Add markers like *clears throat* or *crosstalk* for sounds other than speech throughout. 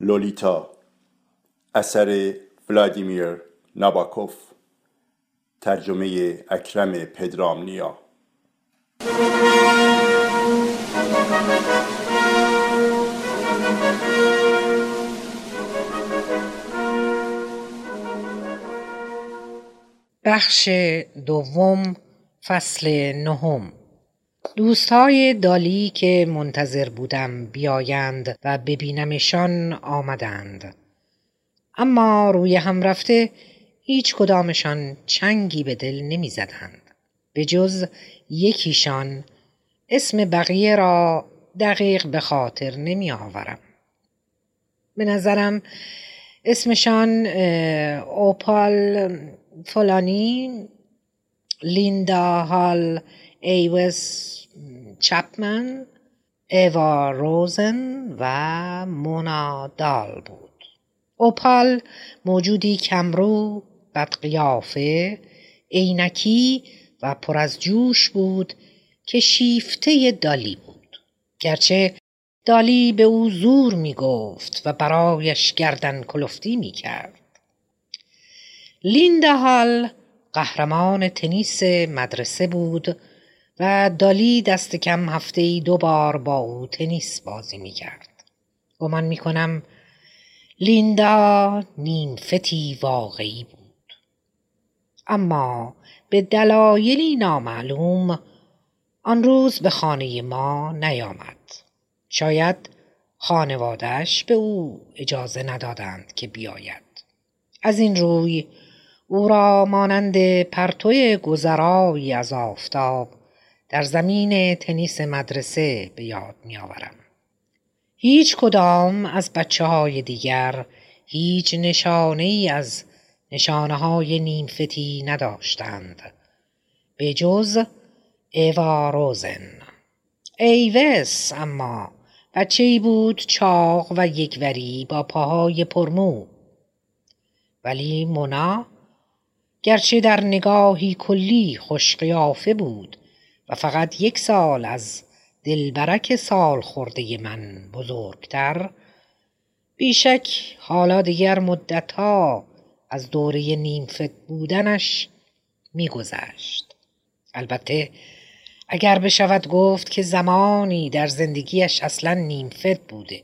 لولیتا اثر ولادیمیر ناباکوف ترجمه اکرم پدرامنیا. بخش دوم فصل نهم. دوستهای دالی که منتظر بودم بیایند و ببینمشان آمدند اما روی هم رفته هیچ کدامشان چنگی به دل نمی زدند. به جز یکیشان اسم بقیه را دقیق به خاطر نمی آورم. به نظرم اسمشان اوپال فلانی لیندا هال ایوس چپمن ایوا روزن و مونا دال بود. اوپال موجودی کمرو بدقیافه عینکی و پر از جوش بود که شیفته دالی بود. گرچه دالی به او زور می گفت و برایش گردن کلفتی می کرد. لیندا هال قهرمان تنیس مدرسه بود و دالی دست کم هفته ای دو بار با او تنیس بازی می کرد. گمان می کنم لیندا نیمفتی واقعی بود. اما به دلایلی نامعلوم آن روز به خانه ما نیامد. شاید خانوادش به او اجازه ندادند که بیاید. از این روی او را مانند پرتوی گذرایی از آفتاب در زمین تنیس مدرسه به یاد می آورم. هیچ کدام از بچه های دیگر هیچ نشانه ای از نشانه های نیمفتی نداشتند. به جز ایوا روزن. ایوس اما بچه ای بود چاق و یکوری با پاهای پرمو. ولی مونا گرچه در نگاهی کلی خوشقیافه بود و فقط یک سال از دلبرک سال خورده من بزرگتر. بیشک حالا دیگر مدتها از دوره نیمفت بودنش میگذشت. البته اگر بشود گفت که زمانی در زندگیش اصلا نیمفت بوده.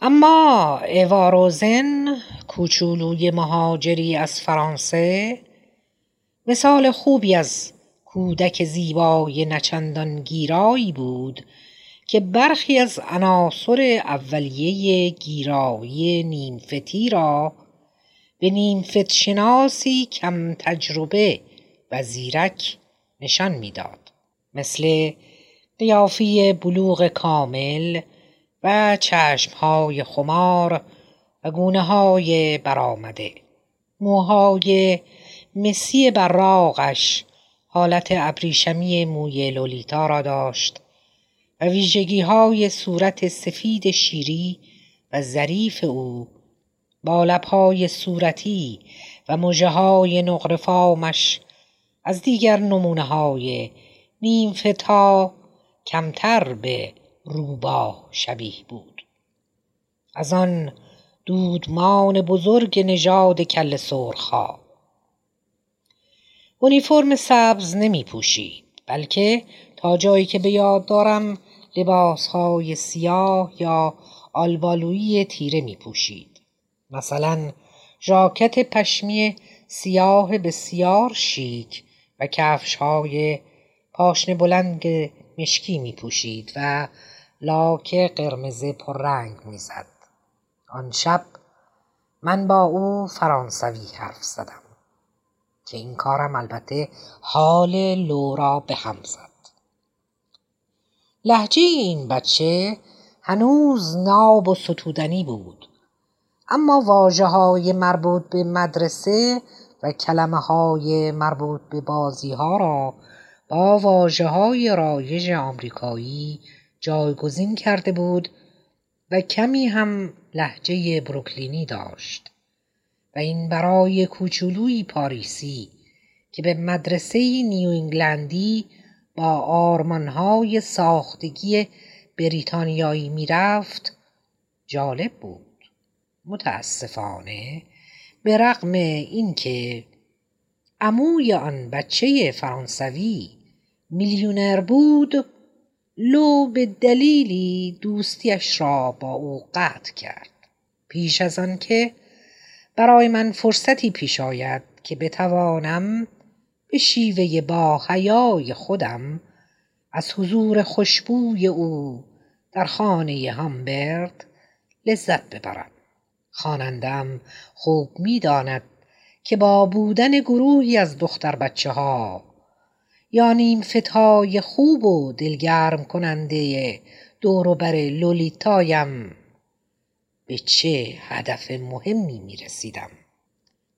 اما اواروزن کوچولوی مهاجری از فرانسه مثال خوبی از کودک زیبای نچندان گیرایی بود که برخی از عناصر اولیه گیرایی نیمفتی را به نیمفت شناسی کم تجربه و زیرک نشان می‌داد. مثل قیافی بلوغ کامل و چشمهای خمار و گونه های برآمده. موهای مسی براغش حالت ابریشمی موی لولیتا را داشت و ویژگی های صورت سفید شیری و ظریف او با لبهای صورتی و مجه های نقرفامش از دیگر نمونه های نیمفتا کمتر به روباه شبیه بود. از آن دودمان بزرگ نژاد کل سرخها اونیفرم سبز نمی پوشید بلکه تا جایی که به یاد دارم لباس های سیاه یا آلبالویی تیره می پوشید. مثلا ژاکت پشمی سیاه بسیار شیک و کفش های پاشن بلند مشکی می پوشید و لاک قرمز پررنگ می‌زد آن شب من با او فرانسوی حرف زدم که این کارم البته حال لورا به هم زد. لحجه این بچه هنوز ناب و ستودنی بود اما واجه های مربوط به مدرسه و کلمه های مربوط به بازی ها را با واجه های رایج آمریکایی جایگزین کرده بود و کمی هم لحجه بروکلینی داشت. و این برای کوچولوی پاریسی که به مدرسه نیو انگلندی با آرمانهای ساختگی بریتانیایی می‌رفت جالب بود. متاسفانه به رغم اینکه عموی آن بچه فرانسوی میلیونر بود لو به دلیلی دوستیش را با او قطع کرد. پیش از آن که برای من فرصتی پیش آید که بتوانم به شیوه با حیای خودم از حضور خوشبوی او در خانه هامبرد لذت ببرم. خانندم خوب می‌داند که با بودن گروهی از دختر بچه ها یا نیم فتای خوب و دلگرم کننده دوروبر لولیتایم به چه هدف مهمی می رسیدم.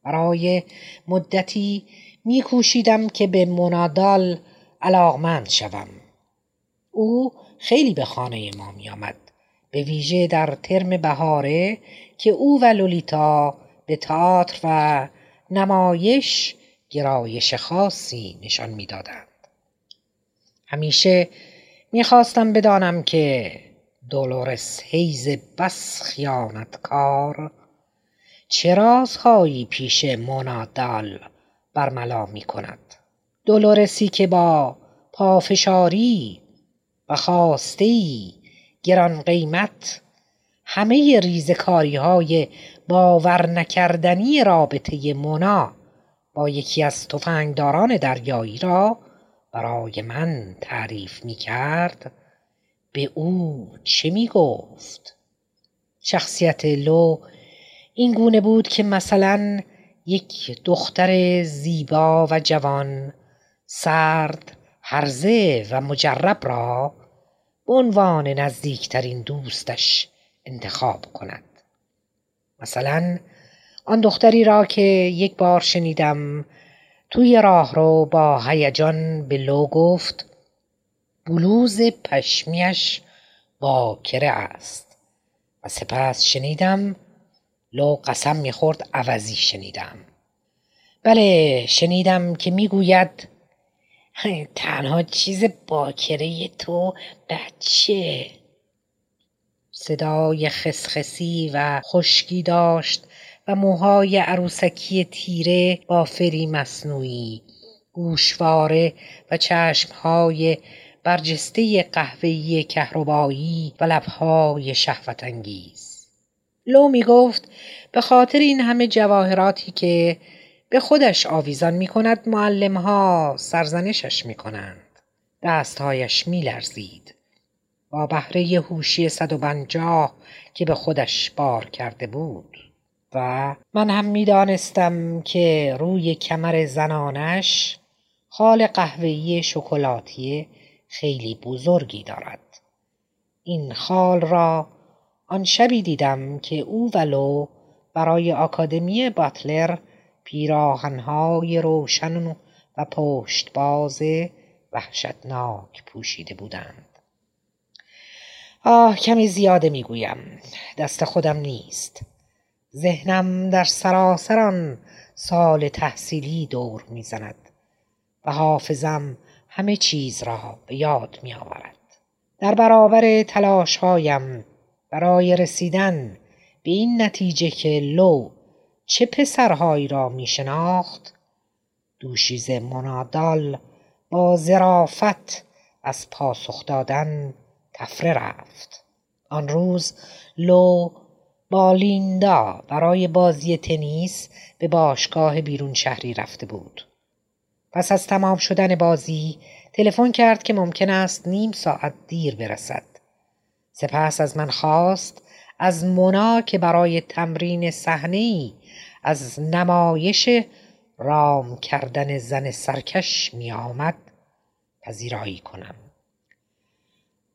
برای مدتی می کوشیدم که به منادال علاقمند شوم. او خیلی به خانه ما می آمد. به ویژه در ترم بهاره که او و لولیتا به تئاتر و نمایش گرایش خاصی نشان می‌دادند همیشه می‌خواستم بدانم که دولورس هیز بس خیانتکار چه رازهایی پیش منادال برملا می کند دولورسی که با پافشاری و خواسته گران قیمت همه ریزکاری های باور نکردنی رابطه مونا با یکی از تفنگداران دریایی را برای من تعریف می کرد به او چه می گفت؟ شخصیت لو این گونه بود که مثلا یک دختر زیبا و جوان سرد هرزه و مجرب را به عنوان نزدیکترین دوستش انتخاب کند مثلا آن دختری را که یک بار شنیدم توی راه رو با هیجان به لو گفت بلوز پشمیش باکره است. و سپس شنیدم لو قسم می‌خورد عوضی شنیدم. بله شنیدم که می‌گوید *laughs* تنها چیز باکره تو بچه. صدای خسخسی و خشکی داشت و موهای عروسکی تیره با فری مصنوعی گوشواره و چشمهای برجسته قهوه‌ای کهربایی و لبهای شهوت انگیز لو می گفت به خاطر این همه جواهراتی که به خودش آویزان می کند معلم ها سرزنشش می کنند. دستهایش می لرزید. با بهره هوشی صد و پنجاه که به خودش بار کرده بود و من هم می‌دانستم که روی کمر زنانش خال قهوه‌ای شکلاتی خیلی بزرگی دارد. این خال را آن شبی دیدم که او ولو برای آکادمی باتلر پیراهنهای روشن و پشت باز وحشتناک پوشیده بودند. آه کمی زیاده می‌گویم. دست خودم نیست. ذهنم در سراسران سال تحصیلی دور می‌زند و حافظم همه چیز را به یاد می آورد. در برابر تلاش هایم برای رسیدن به این نتیجه که لو چه پسرهایی را می شناخت دوشیز منادال با زرافت از پاسخ دادن تفره رفت آن روز لو با لیندا برای بازی تنیس به باشگاه بیرون شهری رفته بود پس از تمام شدن بازی تلفن کرد که ممکن است نیم ساعت دیر برسد. سپس از من خواست از مونا که برای تمرین صحنه از نمایش رام کردن زن سرکش می آمد پذیرایی کنم.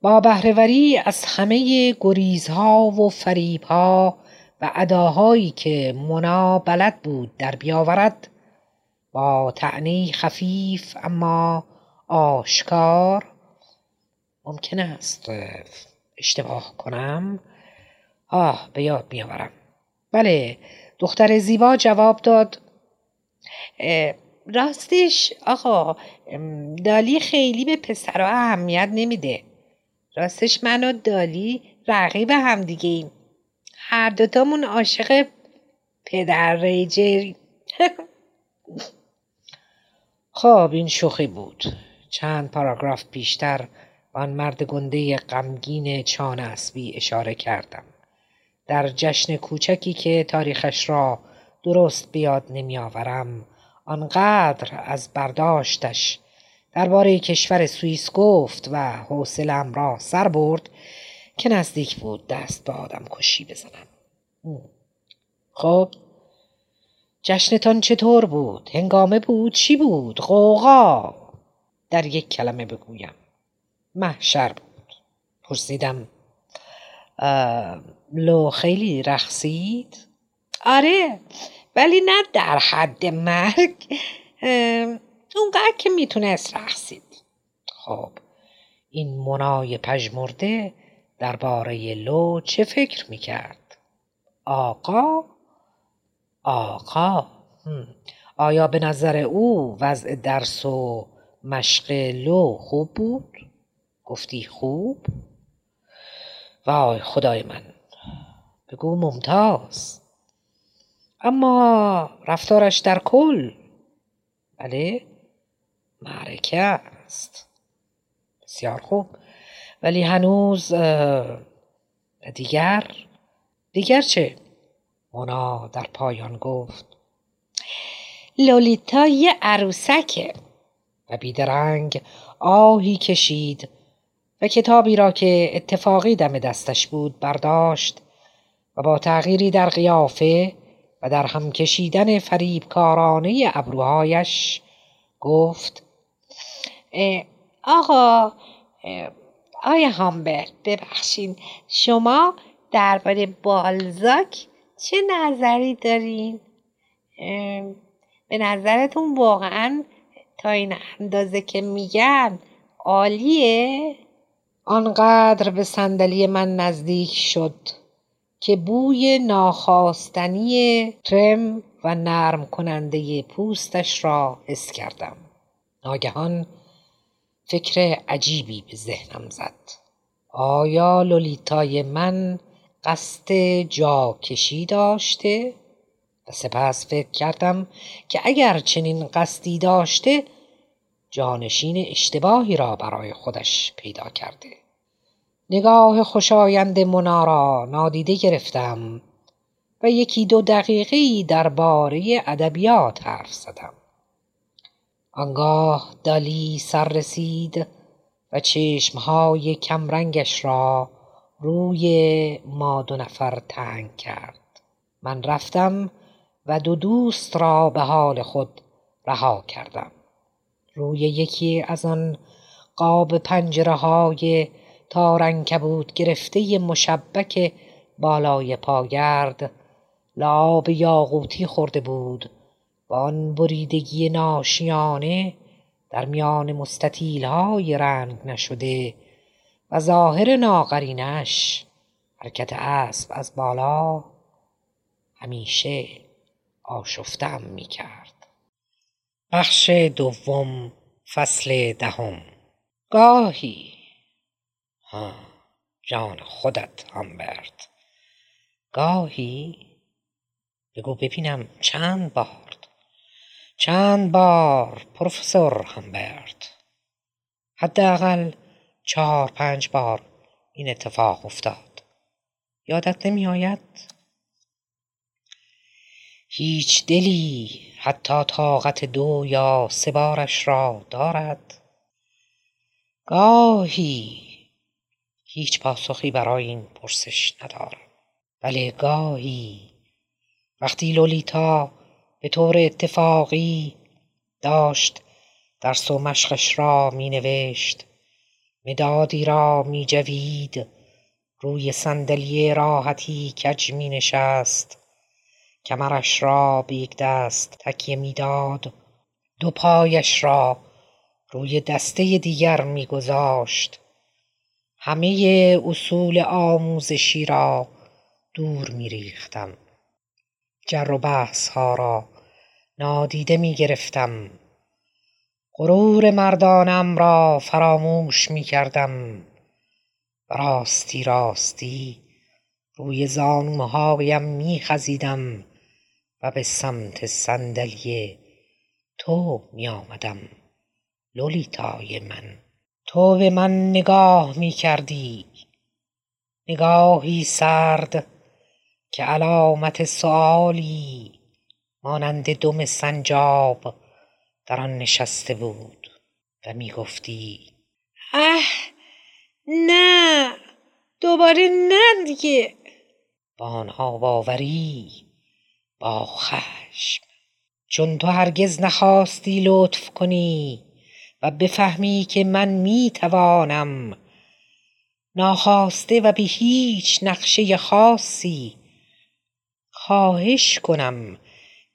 با بهرهوری از همه گریزها و فریبها و اداهایی که منا بلد بود در بیاورد با تعنی خفیف اما آشکار ممکن است اشتباه کنم. آه به یاد میآورم. بله دختر زیبا جواب داد. راستش آقا دالی خیلی به پسرها اهمیت نمیده. راستش من و دالی رقیب هم دیگه ایم. هر دوتامون عاشق پدر ریجری *laughs* خب این شوخی بود. چند پاراگراف پیشتر آن مرد گنده غمگین چان اسبی اشاره کردم. در جشن کوچکی که تاریخش را درست بیاد نمیآورم آنقدر از برداشتش درباره کشور سوئیس گفت و حوصلم را سر برد که نزدیک بود دست به آدم کشی بزنم خب؟ جشنتان چطور بود؟ هنگامه بود؟ چی بود؟ قوقا در یک کلمه بگویم محشر بود پرسیدم لو خیلی رقصید؟ آره ولی نه در حد مرگ اونقدر که می‌تونست رقصید خب این منای پژمرده درباره لو چه فکر می‌کرد آقا آقا آیا به نظر او وضع درس و مشق لو خوب بود؟ گفتی خوب؟ وای خدای من بگو ممتاز. اما رفتارش در کل؟ بله معرکه است. بسیار خوب. ولی هنوز دیگر؟ دیگر چه؟ مونا در پایان گفت لولیتا یه عروسکه. و بیدرنگ آهی کشید و کتابی را که اتفاقی دم دستش بود برداشت و با تغییری در قیافه و در هم کشیدن فریبکارانه ابروهایش گفت آقا آیا هامبرت ببخشین شما درباره بالزاک چه نظری دارین؟ به نظرتون واقعا تا این اندازه که میگن عالیه؟ آنقدر به صندلی من نزدیک شد که بوی ناخواستنی ترم و نرم کننده پوستش را حس کردم. ناگهان فکر عجیبی به ذهنم زد. آیا لولیتای من قصد کشی داشته؟ و سپس فکر کردم که اگر چنین قصدی داشته جانشین اشتباهی را برای خودش پیدا کرده. نگاه خوشایند منارا نادیده گرفتم و یکی دو دقیقه درباره ادبیات حرف زدم. آنگاه دالی سر رسید و چشمهای کمرنگش را روی ما دو نفر تنگ کرد. من رفتم و دو دوست را به حال خود رها کردم. روی یکی از آن قاب پنجره های تارنکبود گرفته مشبک بالای پاگرد لاب یاقوتی خورده بود و آن بریدگی ناشیانه در میان مستطیل های رنگ نشده و ظاهر ناقرینش. حرکت اسب از بالا همیشه آشفتم می کرد. بخش دوم فصل دهم. گاهی. ها جان خودت همبرد گاهی. بگو ببینم چند بار. چند بار پروفسور همبرد حداقل چهار پنج بار این اتفاق افتاد. یادت نمی آید؟ هیچ دلی حتی طاقت دو یا سه بارش را دارد. گاهی هیچ پاسخی برای این پرسش ندارم. بله گاهی. وقتی لولیتا به طور اتفاقی داشت درس و را می نوشت مدادی را می جوید روی صندلی راحتی کج می نشست کمرش را به یک دست تکیه می‌داد. دو پایش را روی دسته دیگر میگذاشت. همه اصول آموزشی را دور میریختم. جر و بحث ها را نادیده می گرفتم غرور مردانم را فراموش می کردم. راستی راستی روی زانوهایم می خزیدم و به سمت صندلی تو می آمدم. لولیتای من تو به من نگاه می کردی. نگاهی سرد که علامت سؤالی مانند دم سنجاب در آن نشسته بود و می گفتی اه نه دوباره نه دیگه. با آنها باوری با خشم. چون تو هرگز نخواستی لطف کنی و بفهمی که من می توانم ناخواسته و به هیچ نقشه خاصی خواهش کنم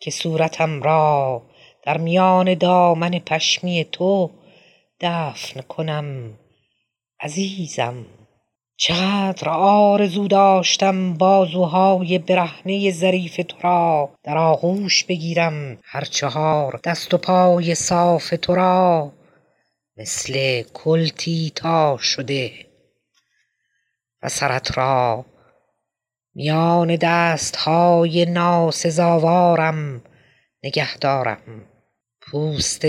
که صورتم را در میان دامن پشمی تو دفن کنم عزیزم. چقدر آرزو داشتم بازوهای برهنه ظریف تو را در آغوش بگیرم هر چهار دست و پای صاف تو را مثل کلتی تا شده. و سرت را میان دستهای ناسزاوارم نگه دارم. پوست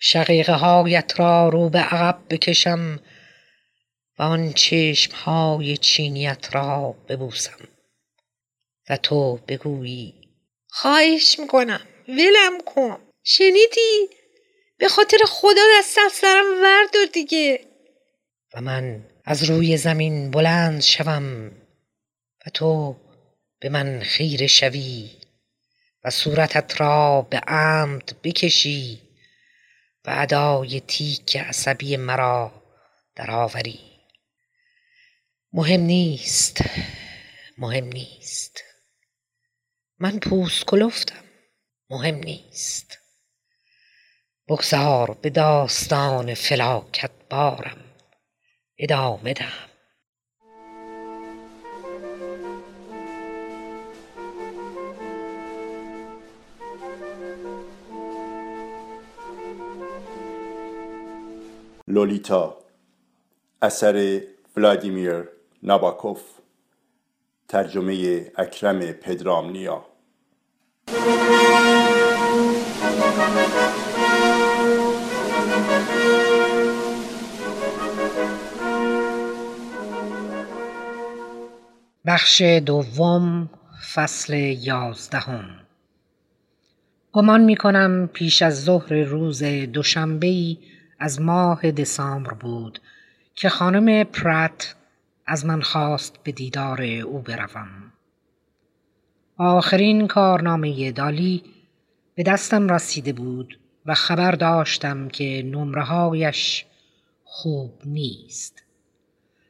شقیقه هایت را رو به عقب بکشم و آن چشم های چینیت را ببوسم. و تو بگویی خواهش می‌کنم ولم کن. شنیدی؟ به خاطر خدا دست از سرم وردار دیگه. و من از روی زمین بلند شوم و تو به من خیره شوی. و صورتت را به عمد بکشی و ادای تیک عصبی مرا درآوری. مهم نیست مهم نیست. من پوست کلفتم مهم نیست. بگذار به داستان فلاکت بارم ادامه دهم. لولیتا اثر ولادیمیر ناباکوف ترجمه اکرم پدرامنیا. بخش دوم فصل یازدهم. گمان می کنم پیش از ظهر روز دوشنبه از ماه دسامبر بود که خانم پرت از من خواست به دیدار او بروم. آخرین کارنامه دالی به دستم رسیده بود و خبر داشتم که نمرههایش خوب نیست.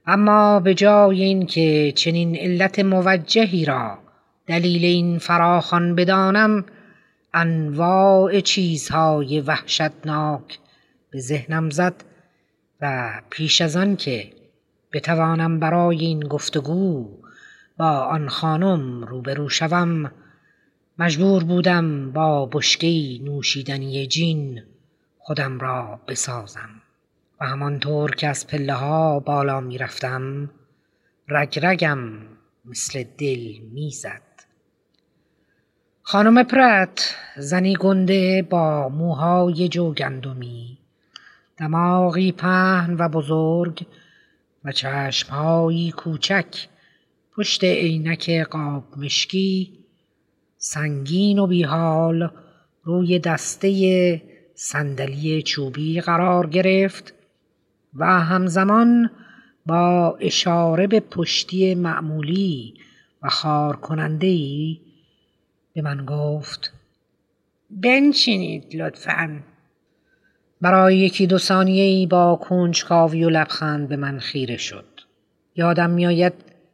اما به جای اینکه چنین علت موجهی را دلیل این فراخان بدانم انواع چیزهای وحشتناک به ذهنم زد و پیش از آن که بتوانم برای این گفتگو با آن خانم روبرو شوم مجبور بودم با بشکه نوشیدنی جین خودم را بسازم و همانطور که از پله ها بالا می رفتم رگ رگم مثل دل می‌زد. خانم پرت زنی گنده با موهای جوگندمی دماغی پهن و بزرگ و چشمهایی کوچک پشت عینک قاب مشکی سنگین و بیحال روی دسته صندلی چوبی قرار گرفت و همزمان با اشاره به پشتی معمولی و خار کننده ای به من گفت بنشینید لطفا. برای یکی دو ثانیه ای با کنجکاوی و لبخند به من خیره شد. یادم میآید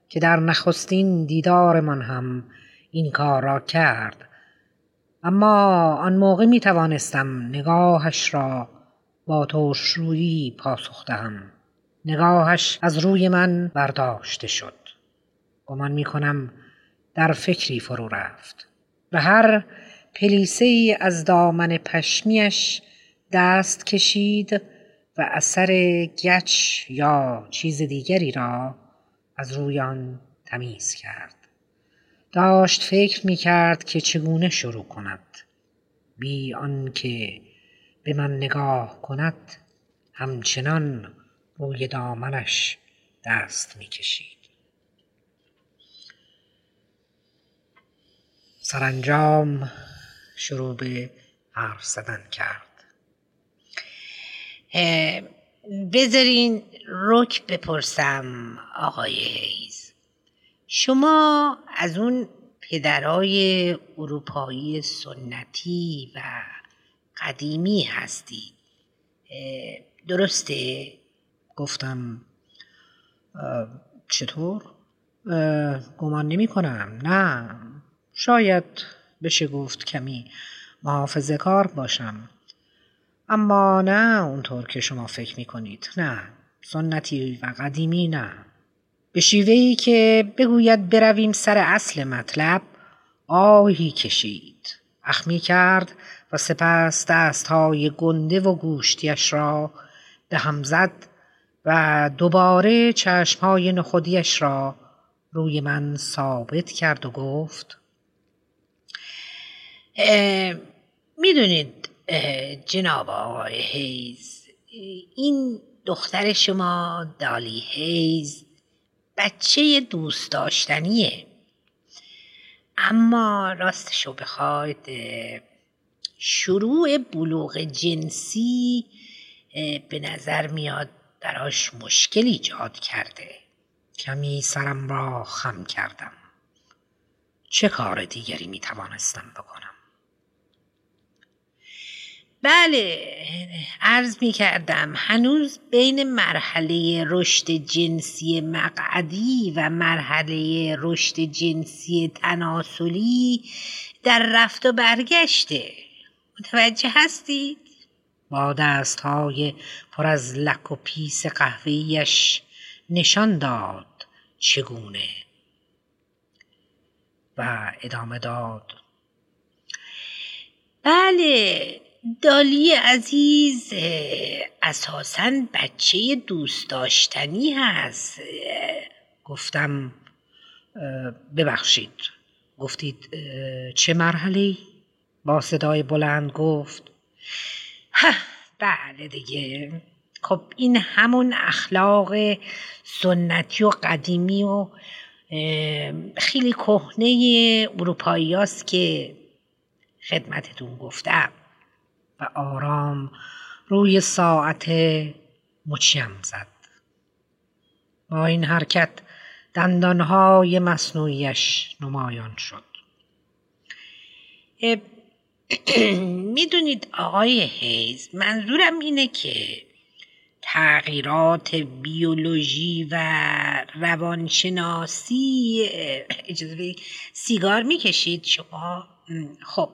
که در نخستین دیدارمان هم این کار را کرد. اما آن موقع می توانستم نگاهش را با روی پاسخ دهم. نگاهش از روی من برداشته شد. گمان می کنم در فکری فرو رفت. و هر پلیسه از دامن پشمیش دست کشید و اثر گچ یا چیز دیگری را از روی آن تمیز کرد. داشت فکر می کرد که چگونه شروع کند. بی آنکه به من نگاه کند همچنان روی دامنش دست می کشید. سرانجام شروع به حرف زدن کرد. بذارین رک بپرسم آقای هیز شما از اون پدرای اروپایی سنتی و قدیمی هستید درسته؟ گفتم چطور؟ گمان نمی کنم نه شاید بشه گفت کمی محافظه کار باشم اما نه اونطور که شما فکر می کنید نه سنتی و قدیمی نه. به شیوهی که بگوید برویم سر اصل مطلب آهی کشید. اخمی کرد و سپس دستهای گنده و گوشتیش را به هم زد و دوباره چشمهای نخودیش را روی من ثابت کرد و گفت می‌دونید جناب آقای هیز این دختر شما دالی هیز بچه دوست داشتنیه. اما راستشو بخواید شروع بلوغ جنسی به نظر میاد براش مشکل ایجاد کرده. کمی سرم را خم کردم. چه کار دیگری می توانستم بکنم؟ بله عرض می کردم هنوز بین مرحله رشد جنسی مقعدی و مرحله رشد جنسی تناسلی در رفت و برگشته. متوجه هستید؟ با دست های پر از لک و پیس قهوهیش نشان داد چگونه. و ادامه داد. بله دالی عزیز اساسا بچه دوست داشتنی هست. گفتم ببخشید. گفتید چه مرحله با صدای بلند گفت بله دیگه. خب این همون اخلاق سنتی و قدیمی و خیلی کهنه اروپایی است که خدمتتون گفتم. و آرام روی ساعت مچیم زد. با این حرکت دندانهای مصنوعیش نمایان شد. *clears throat* می‌دونید آقای هیز منظورم اینه که تغییرات بیولوژی و روانشناسی اجازه سیگار می‌کشید شما؟ خب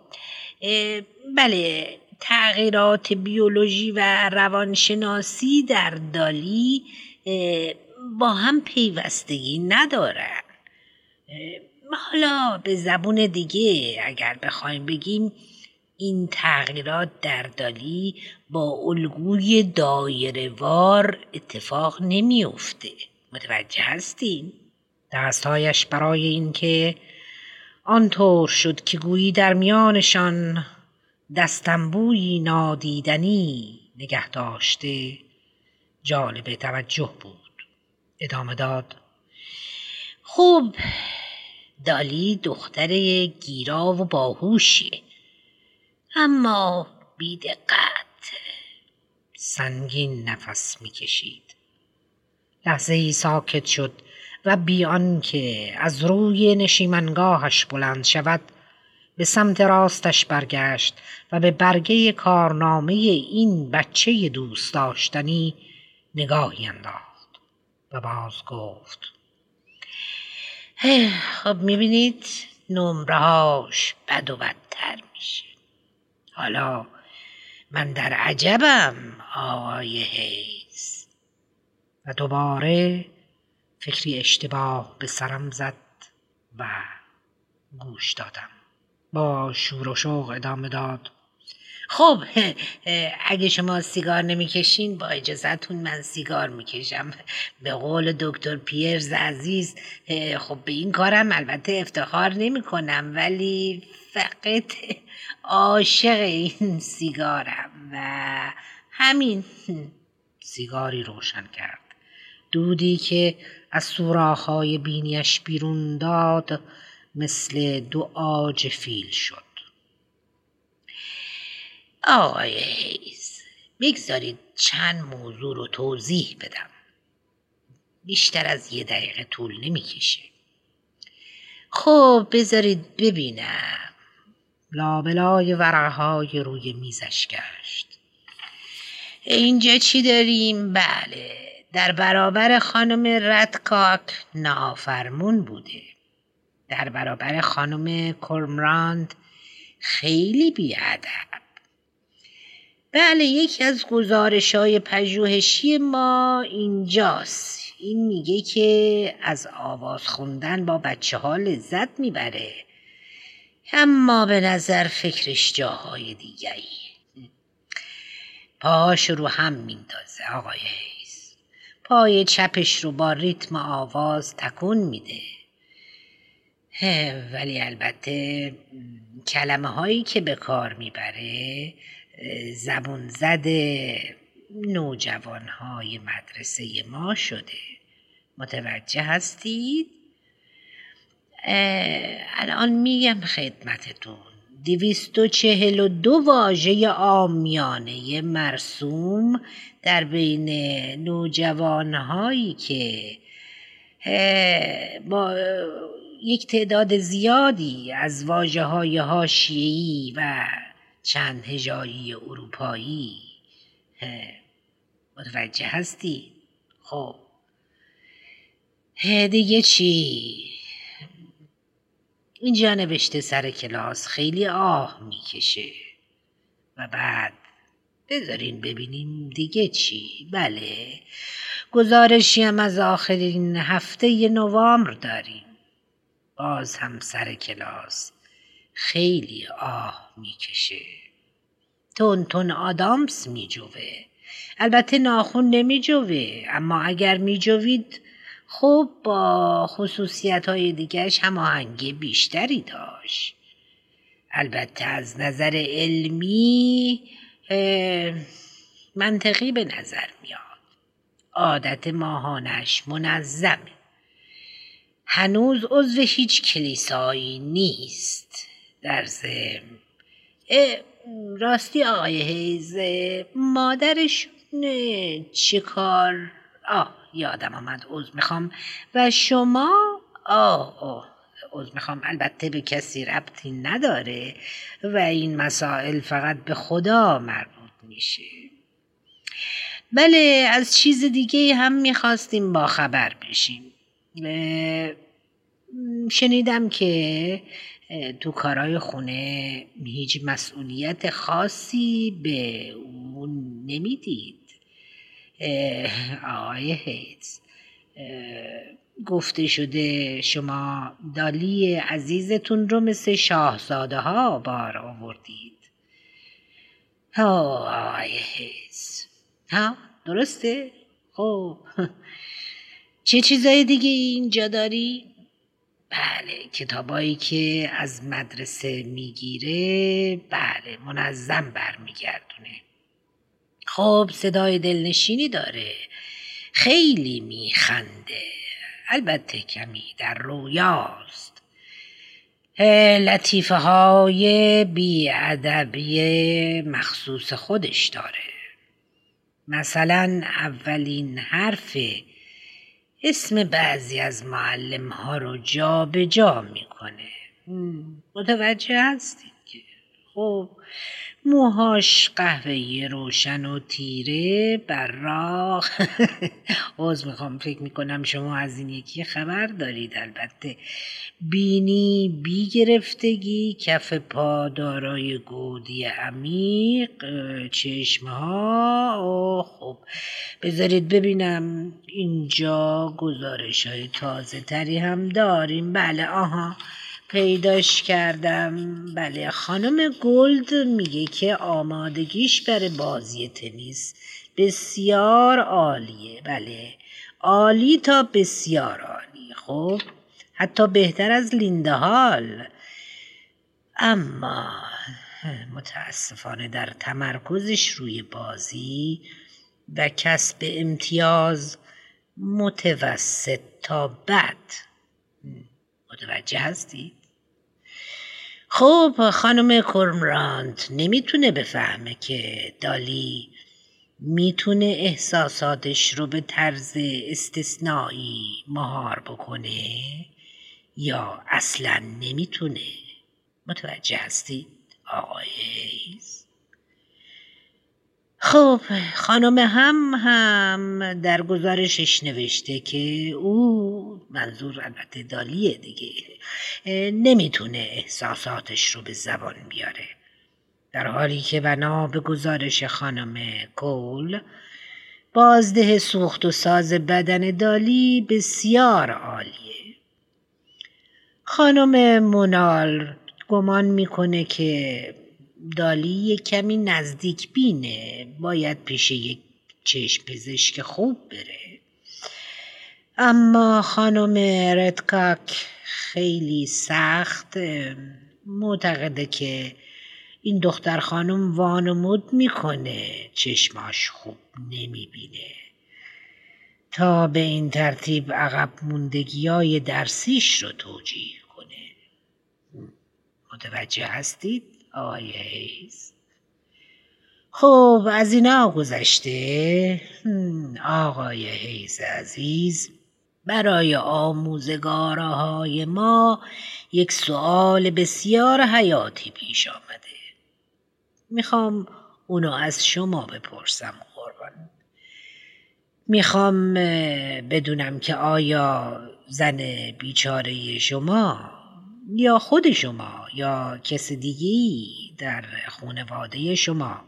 بله تغییرات بیولوژی و روانشناسی در دالی با هم پیوستگی ندارن. حالا به زبون دیگه اگر بخوایم بگیم این تغییرات در دالی با الگوی دایرهوار اتفاق نمیافته. متوجه هستیم دستهایش برای اینکه آنطور شد که گویی در میانشان دستنبویی نادیدنی نگه داشته جالب توجه بود. ادامه داد. خوب دالی دختر گیرا و باهوشیه. اما بیدقت. سنگین نفس می‌کشید. لحظه ای ساکت شد و بیان که از روی نشیمنگاهش بلند شود به سمت راستش برگشت و به برگه کارنامه این بچه دوست داشتنی نگاهی انداخت و باز گفت خب می‌بینید نمرهاش بد و بدتر میشه. حالا من در عجبم آقای هیز و دوباره فکری اشتباه به سرم زد و گوش دادم. با شور و شوق ادامه داد. خب اگه شما سیگار نمی‌کشین با اجازتون من سیگار می‌کشم. به قول دکتر پیرز عزیز خب به این کارم البته افتخار نمی‌کنم ولی فقط عاشق این سیگارم و همین سیگاری روشن کرد. دودی که از سوراخهای بینیش بیرون داد مثل دو آج فیل شد. آقای هیز بگذارید چند موضوع رو توضیح بدم. بیشتر از یه دقیقه طول نمی‌کشه. خب بذارید ببینم. لابلای ورقهای روی میزش گشت. اینجا چی داریم؟ بله در برابر خانم ردکاک نافرمون بوده. در برابر خانم کرمراند خیلی بیادب. بله یکی از گزارش های پژوهشی ما اینجاست. این میگه که از آواز خوندن با بچه ها لذت می‌بره اما به نظر فکرش جاهای دیگری. پاهاش رو هم میندازه آقای هیز پای چپش رو با ریتم آواز تکون میده. ولی البته کلمه هایی که به کار می‌بره زبون زده نوجوان های مدرسه ما شده متوجه هستید؟ الان میگم خدمتتون دویست و چهل و دو واژه آمیانه مرسوم در بین نوجوانهایی که با یک تعداد زیادی از واجه های هاشیهی و چند هجایی اروپایی. متوجه هستی؟ خب. دیگه چی؟ اینجا نوشته سر کلاس خیلی آه می‌کشه. و بعد بذارین ببینیم دیگه چی. بله. گزارشی هم از آخرین هفته نوامبر داریم. باز هم سر کلاس خیلی آه می‌کشه. تون تون آدامس میجوه. البته ناخون نمیجوه اما اگر میجوید خب با خصوصیت های دیگرش هماهنگی بیشتری داشت. البته از نظر علمی منطقی به نظر میاد. عادت ماهانش منظمه. هنوز عضو هیچ کلیسایی نیست. در زم راستی آقای هیز مادرش چه کار؟ آه یادم آمد عضو می‌خوام. و شما؟ آه آه می‌خوام. البته به کسی ربطی نداره و این مسائل فقط به خدا مربوط میشه. بله از چیز دیگه هم می‌خواستیم با خبر بشیم. شنیدم که تو کارهای خونه هیچ مسئولیت خاصی به اون نمی‌دید. آقای هیتز گفته شده شما دالی عزیزتون رو مثل شاهزاده ها بار آوردید. آقای هیتز ها درسته؟ خب. چه چیزای دیگه اینجا داری؟ بله کتابایی که از مدرسه می‌گیره بله منظم برمیگردونه. خب صدای دلنشینی داره. خیلی میخنده. البته کمی در رویاست. لطیفه های بیادبی مخصوص خودش داره. مثلا اولین حرف اسم بعضی از معلم ها رو جا به جا می‌کنه متوجه هستین که؟ خب موهاش قهوه‌ای روشن و تیره براق *laughs* عوض می‌خوام فکر می‌کنم شما از این یکی خبر دارید البته. بینی بی گرفتگی کف پا دارای گودی عمیق چشمها او خب. بذارید ببینم اینجا گزارش های تازه تری هم داریم. بله آها. پیداش کردم. بله خانم گلد میگه که آمادگیش برای بازی تنیس بسیار عالیه. بله عالی تا بسیار عالی. خب حتی بهتر از لیندهال اما متاسفانه در تمرکزش روی بازی و کسب امتیاز متوسط تا بد. متوجه هستید؟ خب خانم کرمرانت نمی‌تونه بفهمه که دالی می‌تونه احساساتش رو به طرز استثنایی مهار بکنه یا اصلا نمی‌تونه؟ متوجه هستید آقای خب خانم هم هم در گزارشش نوشته که او منظور البته دالیه دیگه. نمی‌تونه احساساتش رو به زبان بیاره. در حالی که بنا به گزارش خانم کول بازده سوخت و ساز بدن دالی بسیار عالیه. خانم مونال گمان می‌کنه که دالی کمی نزدیک بینه باید پیش یک چشم پزشک خوب بره. اما خانم ردکاک خیلی سخت معتقده که این دختر خانم وانمود می‌کنه. چشماش خوب نمی‌بینه. تا به این ترتیب عقب موندگی های درسیش رو توجیه کنه. متوجه هستید؟ آقای هیز خب از اینا گذشته. آقای هیز عزیز برای آموزگارهای ما یک سوال بسیار حیاتی پیش آمده. می‌خوام اونو از شما بپرسم قربان. می‌خوام بدونم که آیا زن بیچاره شما یا خود شما یا کس دیگی در خانواده شما.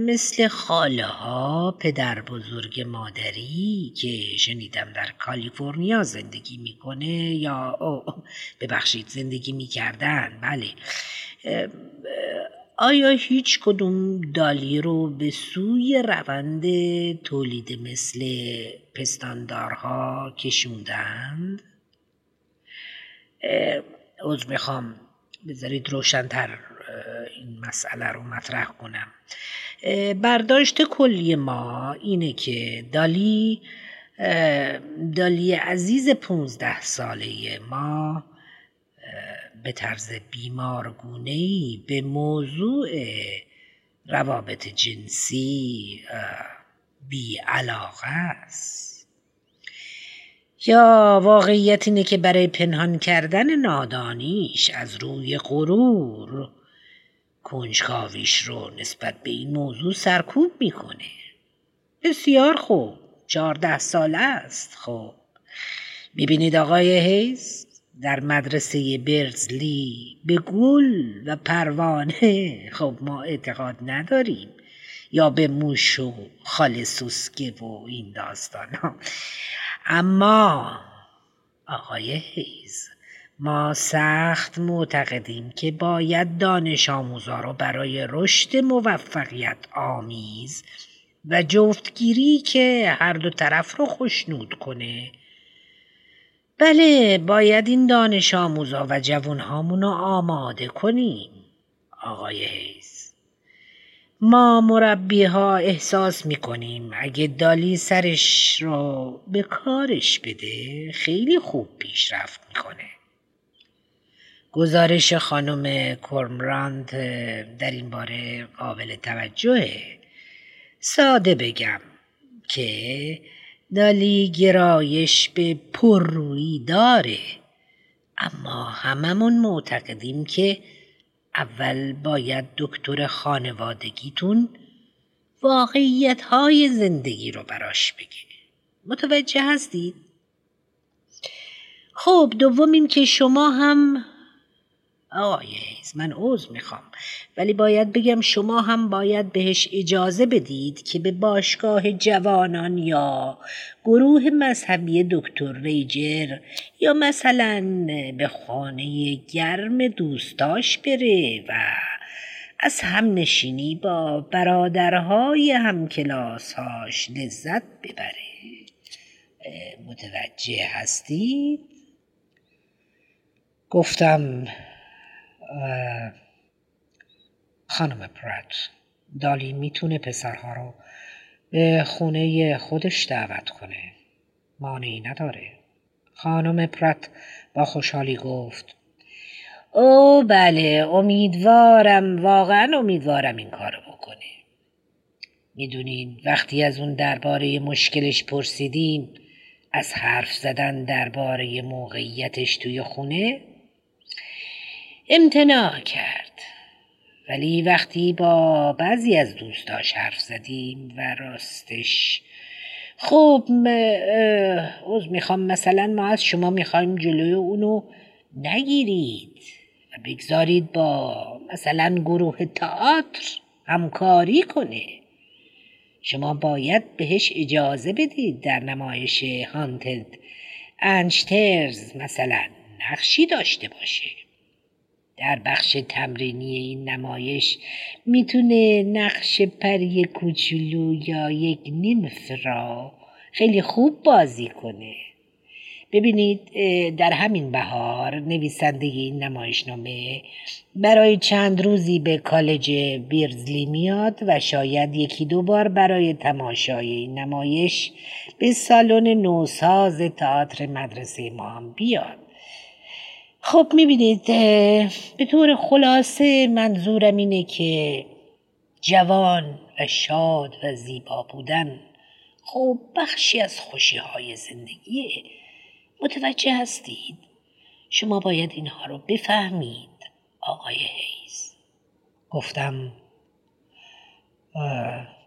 مثل خاله ها پدر بزرگ مادری که شنیدم در کالیفرنیا زندگی می‌کنه یا او ببخشید زندگی می‌کردن. بله. آیا هیچ کدوم دالی رو به سوی روند تولید مثل پستاندارها کشوندند؟ عذر می‌خوام. بذارید روشنتر این مسئله رو مطرح کنم. برداشت کلی ما اینه که دالی دالی عزیز پونزده ساله ما به طرز بیمارگونهی به موضوع روابط جنسی بی علاقه است. یا واقعیت اینه که برای پنهان کردن نادانیش از روی غرور کنجکاویش رو نسبت به این موضوع سرکوب می‌کنه. بسیار خوب. چهارده ساله است. خب. می‌بینید آقای هیز در مدرسه برزلی به گل و پروانه. خب ما اعتقاد نداریم. یا به موش و خال سوسکه و این داستان ها. اما آقای هیز ما سخت معتقدیم که باید دانش آموزا رو برای رشد موفقیت آمیز و جفتگیری که هر دو طرف رو خوشنود کنه. بله باید این دانش آموزا و جوون رو آماده کنیم آقای هیز ما مربی ها احساس می کنیم اگه دالی سرش رو به کارش بده خیلی خوب پیشرفت می‌کنه. گزارش خانم کرمراند در این باره قابل توجهه. ساده بگم که دالی گرایش به پررویی داره اما هممون معتقدیم که اول باید دکتر خانوادگیتون واقعیت های زندگی رو براش بگه متوجه هستید؟ خب دوم این که شما هم آقای هیز من عوض می‌خوام ولی باید بگم شما هم باید بهش اجازه بدید که به باشگاه جوانان یا گروه مذهبی دکتر ریجر یا مثلا به خانه گرم دوستاش بره و از هم نشینی با برادرهای همکلاسهاش لذت ببره متوجه هستید؟ گفتم خانم پرات دالی می‌تونه پسرها رو به خونه خودش دعوت کنه. مانعی نداره. خانم پرات با خوشحالی گفت او بله امیدوارم واقعا امیدوارم این کارو بکنه. می‌دونین وقتی از اون درباره مشکلش پرسیدیم از حرف زدن درباره موقعیتش توی خونه امتناع کرد. ولی وقتی با بعضی از دوستاش حرف زدیم و راستش خب عوض می‌خوام مثلا ما از شما می‌خوایم جلوی اونو نگیرید و بگذارید با مثلا گروه تئاتر همکاری کنه. شما باید بهش اجازه بدید در نمایش هانتد انشترز مثلا نقشی داشته باشه. در بخش تمرینی این نمایش می‌تونه نقش پری کوچولو یا یک نیمف را خیلی خوب بازی کنه. ببینید در همین بهار نویسنده این نمایشنامه برای چند روزی به کالج بیرزلی میاد و شاید یکی دو بار برای تماشای این نمایش به سالن نوساز تئاتر مدرسه ما هم بیاد. خب می‌بینید به طور خلاصه منظورم اینه که جوان و شاد و زیبا بودن خب بخشی از خوشی های زندگیه متوجه هستید. شما باید اینها رو بفهمید آقای هیز گفتم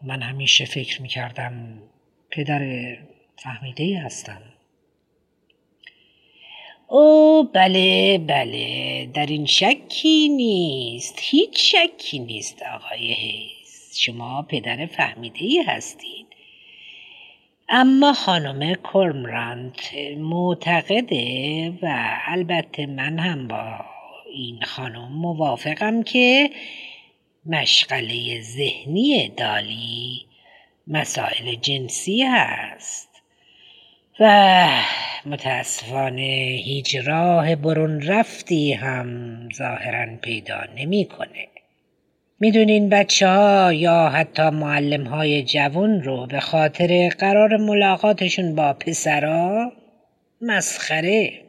من همیشه فکر می‌کردم پدر فهمیده هستم. او بله بله در این شکی نیست هیچ شکی نیست آقای هیز شما پدر فهمیده ای هستید اما خانم کرمرانت معتقده و البته من هم با این خانم موافقم که مشغله ذهنی دالی مسائل جنسی هست. و متاسفانه هیچ راه برون رفتی هم ظاهرا پیدا نمی‌کنه. می‌دونین بچه ها یا حتی معلم های جوان رو به خاطر قرار ملاقاتشون با پسرا مسخره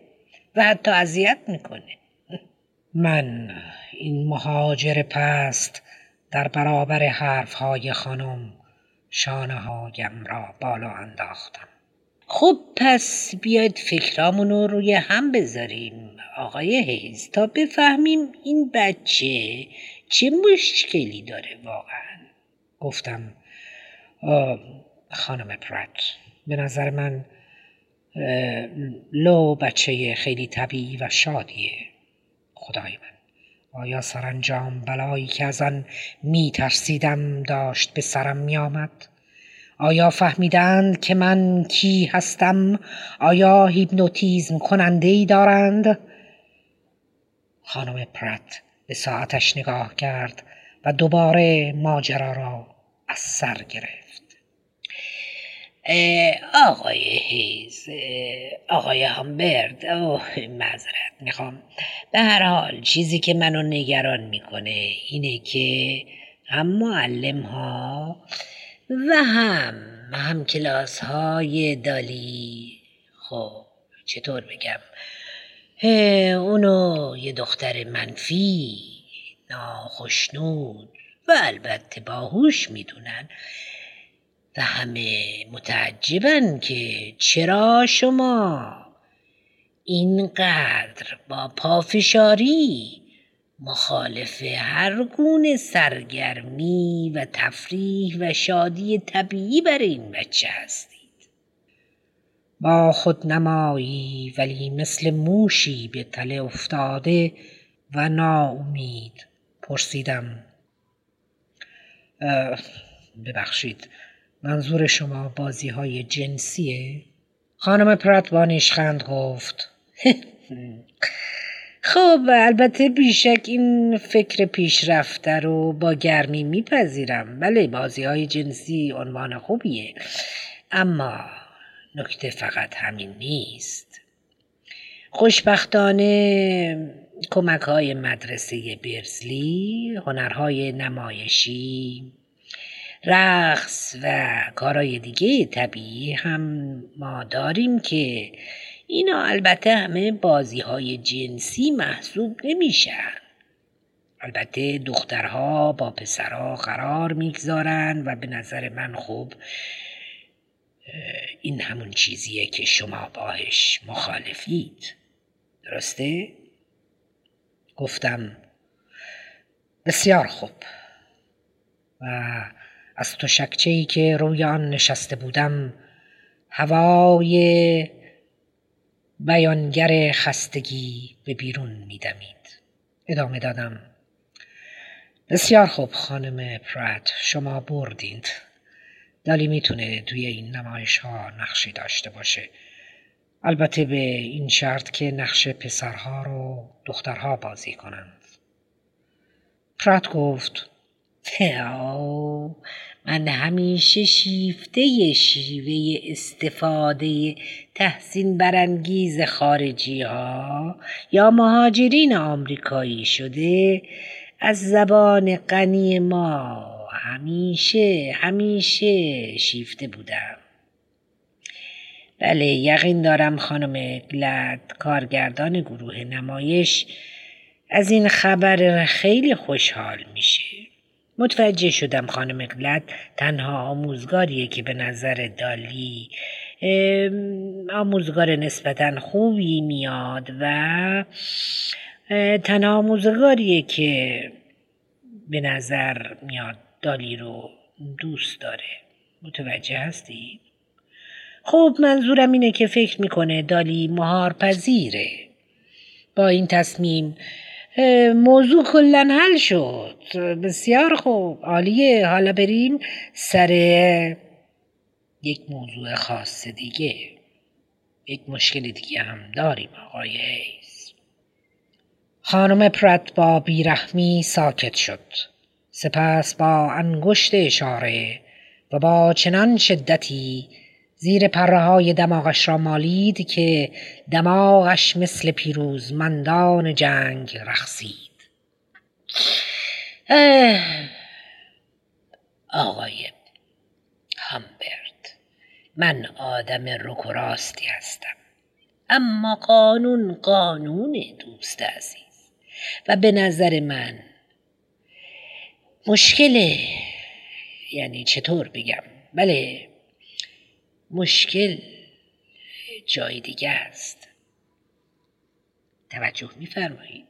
و حتی اذیت می‌کنه من این مهاجر پست در برابر حرف های خانم شانه هایم را بالا انداختم خب پس بیاید فکرامون رو روی هم بذاریم. آقای هیز تا بفهمیم این بچه چه مشکلی داره واقعا. گفتم خانم پرات به نظر من لو بچه خیلی طبیعی و شادیه. خدای من آیا سرانجام بلایی که از آن می ترسیدم داشت به سرم می آمد؟ آیا فهمیدند که من کی هستم؟ آیا هیپنوتیزم کننده ای دارند؟ خانم پرت به ساعتش نگاه کرد و دوباره ماجرا را از سر گرفت آقای هیز آقای همبرد اوه معذرت می‌خوام به هر حال چیزی که منو نگران می‌کنه اینه که هم معلم ها و هم هم کلاس های دالی. خب چطور بگم؟ اونو یه دختر منفی ناخشنود و البته باهوش می‌دونن. و همه متعجبن که چرا شما اینقدر با پافشاری مخالف هر گونه سرگرمی و تفریح و شادی طبیعی برای این بچه هستید با خود نمایی ولی مثل موشی به تله افتاده و ناامید پرسیدم ببخشید منظور شما بازی های جنسیه؟ خانم پرت با نیشخند گفت *laughs* خب البته بیشک این فکر پیشرفته رو با گرمی میپذیرم. بله بازی های جنسی عنوان خوبیه. اما نکته فقط همین نیست. خوشبختانه کمک های مدرسه برزلی هنرهای نمایشی رقص و کارهای دیگه طبیعی هم ما داریم که اینا البته همه بازی های جنسی محسوب نمیشن. البته دخترها با پسرها قرار می‌گذارن و به نظر من خوب این همون چیزیه که شما باهش مخالفید. درسته؟ گفتم بسیار خوب. و از شکچه ای که روی آن نشسته بودم هوای بیانگر خستگی به بیرون میدمید. ادامه دادم. بسیار خوب خانم پرات شما بردید. دالی می‌تونه توی این نمایش ها نقشی داشته باشه. البته به این شرط که نقش پسرها رو دخترها بازی کنند. پرات گفت من همیشه شیفته شیوه استفاده تحسین برانگیز خارجی ها یا مهاجرین آمریکایی شده از زبان غنی ما. همیشه همیشه شیفته بودم. بله یقین دارم خانم گلد کارگردان گروه نمایش از این خبر خیلی خوشحال میشه. متوجه شدم خانم گلد تنها آموزگاریه که به نظر دالی. آموزگار نسبتا خوبی میاد و تنها آموزگاریه که به نظر میاد دالی رو دوست داره. متوجه هستی؟ خب منظورم اینه که فکر می‌کنه دالی مهار پذیره با این تصمیم موضوع کلا حل شد. بسیار خوب. عالیه حالا بریم سر یک موضوع خاص دیگه. یک مشکل دیگه هم داریم آقای هیز خانم پرت با بیرحمی ساکت شد. سپس با انگشت اشاره و با چنان شدتی زیر پره های دماغش را مالید که دماغش مثل پیروزمندان جنگ رخصید آقای همبرد من آدم رک و راستی هستم. اما قانون قانون دوست عزیز. و به نظر من مشکل یعنی چطور بگم بله مشکل جای دیگه است. توجه میفرمایید.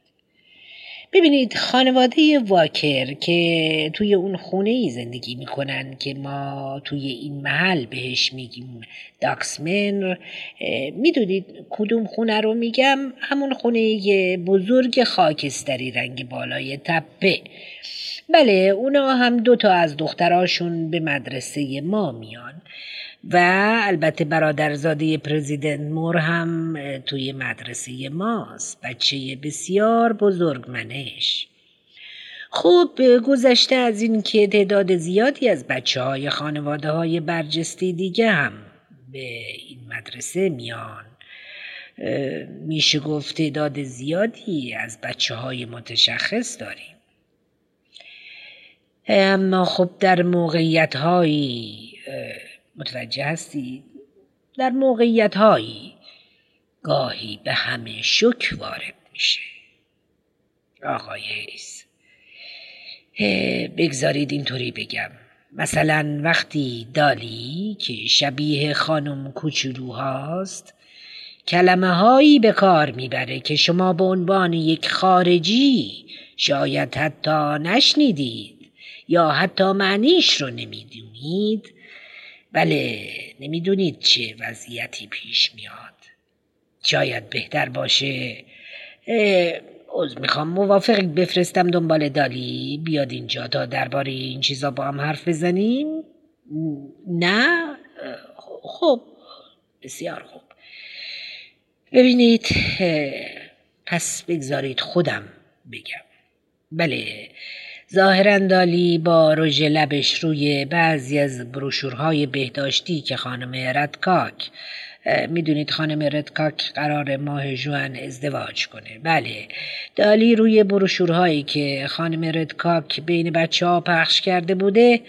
ببینید خانواده واکر که توی اون خونه ای زندگی می‌کنن که ما توی این محل بهش میگیم داکسمن می‌دونید کدوم خونه رو میگم؟ همون خونه بزرگ خاکستری رنگ بالای تپه. بله اونا هم دوتا از دختراشون به مدرسه ما میان. و البته برادرزاده پرزیدنت مور هم توی مدرسه ماست. بچه بسیار بزرگمنش خوب گذشته از این که تعداد زیادی از بچه های خانواده های برجسته دیگه هم به این مدرسه میان. میشه گفت تعداد زیادی از بچه های متشخص داریم. اما خب در موقعیت هایی متوجه هستید در موقعیت هایی گاهی به همه شک وارد میشه. آقای هیس بگذارید اینطوری بگم. مثلا وقتی دالی که شبیه خانم کوچولو هاست کلمه هایی به کار می‌بره که شما به عنوان یک خارجی شاید حتی نشنیدید یا حتی معنیش رو نمی‌دونید بله نمی‌دونید چه وضعیتی پیش میاد. شاید بهتر باشه عوض می‌خوام موافق بفرستم دنبال دالی. بیاد اینجا تا درباره این چیزا با هم حرف بزنیم. نه؟ خب بسیار خوب. ببینید پس بگذارید خودم بگم. بله ظاهرا دالی با رژ لبش روی بعضی از بروشورهای بهداشتی که خانم ردکاک می‌دونید خانم ردکاک قرار ماه جوان ازدواج کنه. بله دالی روی بروشورهایی که خانم ردکاک بین بچه ها پخش کرده بوده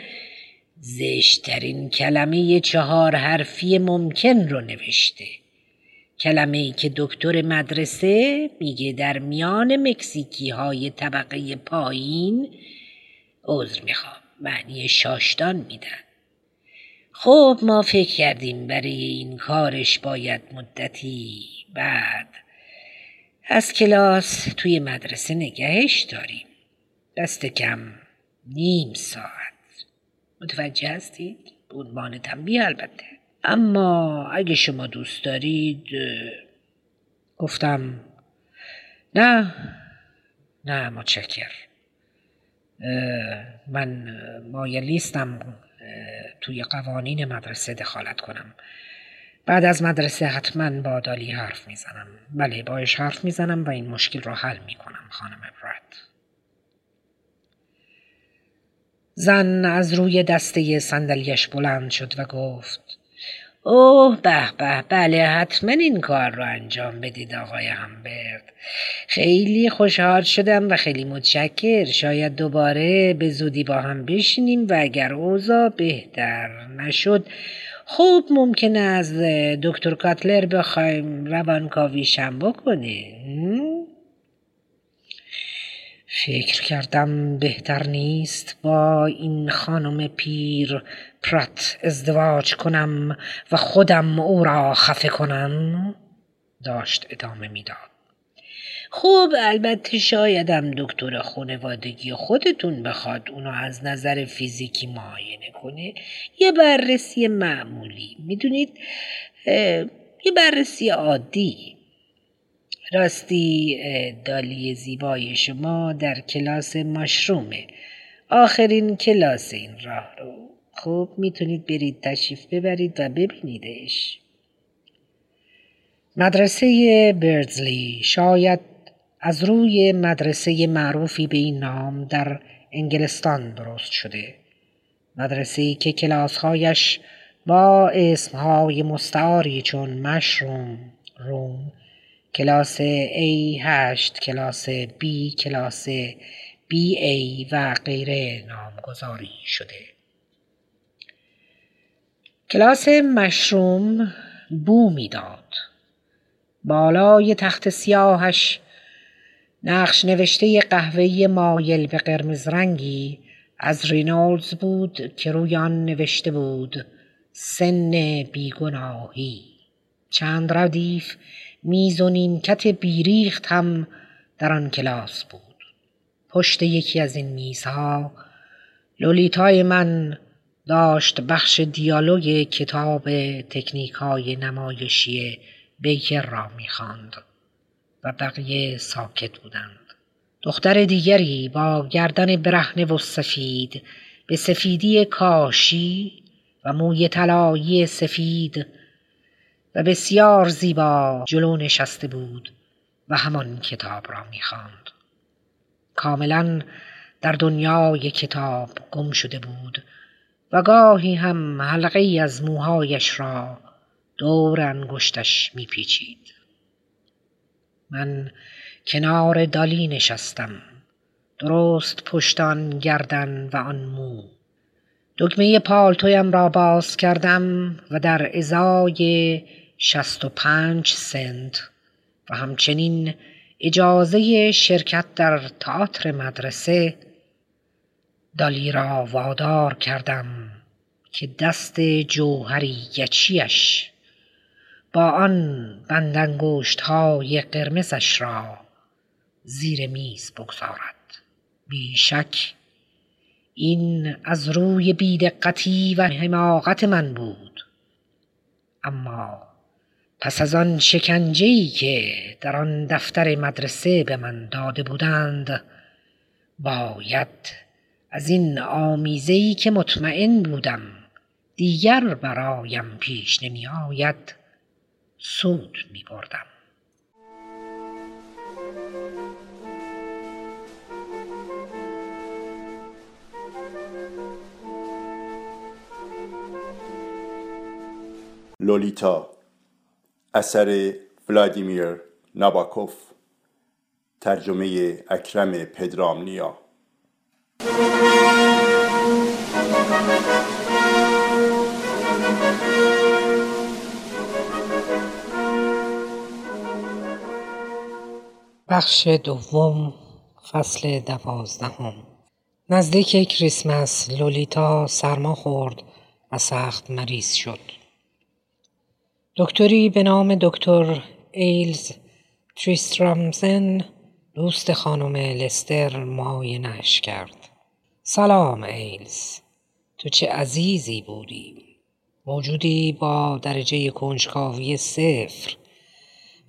زشترین کلمه چهار حرفی ممکن رو نوشته. کلمه که دکتر مدرسه میگه در میان مکزیکی های طبقه پایین عذر می‌خوام معنی شاشدان میدن. خب ما فکر کردیم برای این کارش باید مدتی بعد از کلاس توی مدرسه نگهش داریم. دست کم نیم ساعت. متوجه هستید؟ عنوان تنبیه البته. اما اگه شما دوست دارید گفتم نه نه متشکر من مایلیستم توی قوانین مدرسه دخالت کنم. بعد از مدرسه حتما با دالی حرف می‌زنم. بله باش حرف می‌زنم و این مشکل رو حل می‌کنم خانم برد زن از روی دسته صندلیاش بلند شد و گفت اوه به به بله حتما این کار رو انجام بدید آقای همبرد. خیلی خوشحال شدم و خیلی متشکر. شاید دوباره به زودی با هم بشینیم و اگر اوضاع بهتر نشد خوب ممکنه از دکتر کاتلر بخوایم روانکاوی شم بکنه. فکر کردم بهتر نیست با این خانم پیر پرت ازدواج کنم و خودم او را خفه کنم داشت ادامه می‌داد. خوب البته شایدم دکتر خانوادگی خودتون بخواد اونو از نظر فیزیکی معاینه کنه. یه بررسی معمولی می‌دونید؟ یه بررسی عادی. راستی دالی زیبای شما در کلاس مشرومه. آخرین کلاس این راه رو. خوب می‌تونید برید تشریف ببرید و ببینیدش. مدرسه برزلی شاید از روی مدرسه معروفی به این نام در انگلستان درست شده. مدرسه که کلاسهایش با اسمهای مستعاری چون مشروم روم کلاس A8 کلاس B کلاس BA و غیره نامگذاری شده. کلاس مشروم بو می‌داد. بالای تخت سیاهش نقش نوشته قهوه‌ای مایل به قرمز رنگی از رینولدز بود که روی آن نوشته بود سن بیگناهی. چند ردیف میز و نیمکت بیریخت هم در آن کلاس بود. پشت یکی از این میزها لولیتای من داشت بخش دیالوگ کتاب تکنیک های نمایشی بیکر را می‌خواند و بقیه ساکت بودند. دختر دیگری با گردن برهنه و سفید به سفیدی کاشی و موی طلایی سفید و بسیار زیبا جلو نشسته بود و همان کتاب را می‌خواند. کاملا در دنیای کتاب گم شده بود و گاهی هم حلقه از موهایش را دور انگشتش میپیچید. من کنار دالی نشستم درست پشتان گردن و آن مو. دکمه پالتویم را باز کردم و در ازای شست و پنج سنت و همچنین اجازه شرکت در تئاتر مدرسه دالی را وادار کردم که دست جوهری گچیش با آن بندنگوشت های قرمزش را زیر میز بگذارد. بیشک این از روی بیدقتی و حماقت من بود. اما پس از آن شکنجهای که در آن دفتر مدرسه به من داده بودند باید از این آمیزهای که مطمئن بودم دیگر برایم پیش نمی آید سود می بردم لولیتا اثر ولادیمیر ناباکوف ترجمه اکرم پدرامنیا. بخش دوم فصل دوازدهم. نزدیک کریسمس لولیتا سرما خورد و سخت مریض شد. دکتری به نام دکتر ایلز تریسترامسن دوست خانم لستر معاینش کرد. سلام ایلز. تو چه عزیزی بودی؟ موجودی با درجه کنجکاوی صفر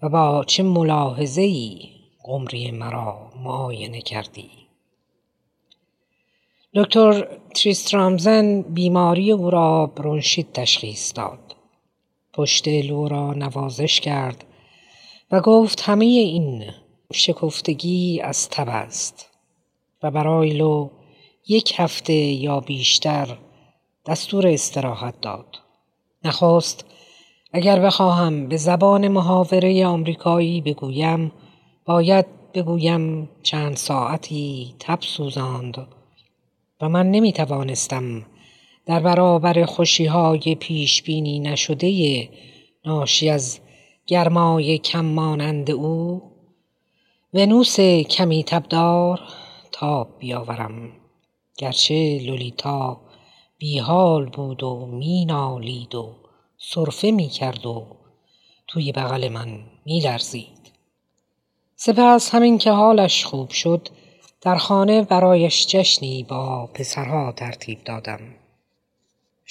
و با چه ملاحظه ای قمری مرا معاینه کردی؟ دکتر تریسترامسن بیماری او را برونشیت تشخیص داد. پشت لو را نوازش کرد و گفت همه این شکفتگی از تب است و برای لو یک هفته یا بیشتر دستور استراحت داد. نخواست اگر بخواهم به زبان محاوره آمریکایی بگویم باید بگویم چند ساعتی تب سوزاند و من نمی توانستم در برابر خوشی های پیش بینی نشده ناشی از گرمای کم مانند او ونوس کمی تبدار تاب بیاورم گرچه لولیتا بیحال بود و مینالید و صرفه می کرد و توی بغل من می لرزید. سپس همین که حالش خوب شد در خانه برایش جشنی با پسرها ترتیب دادم.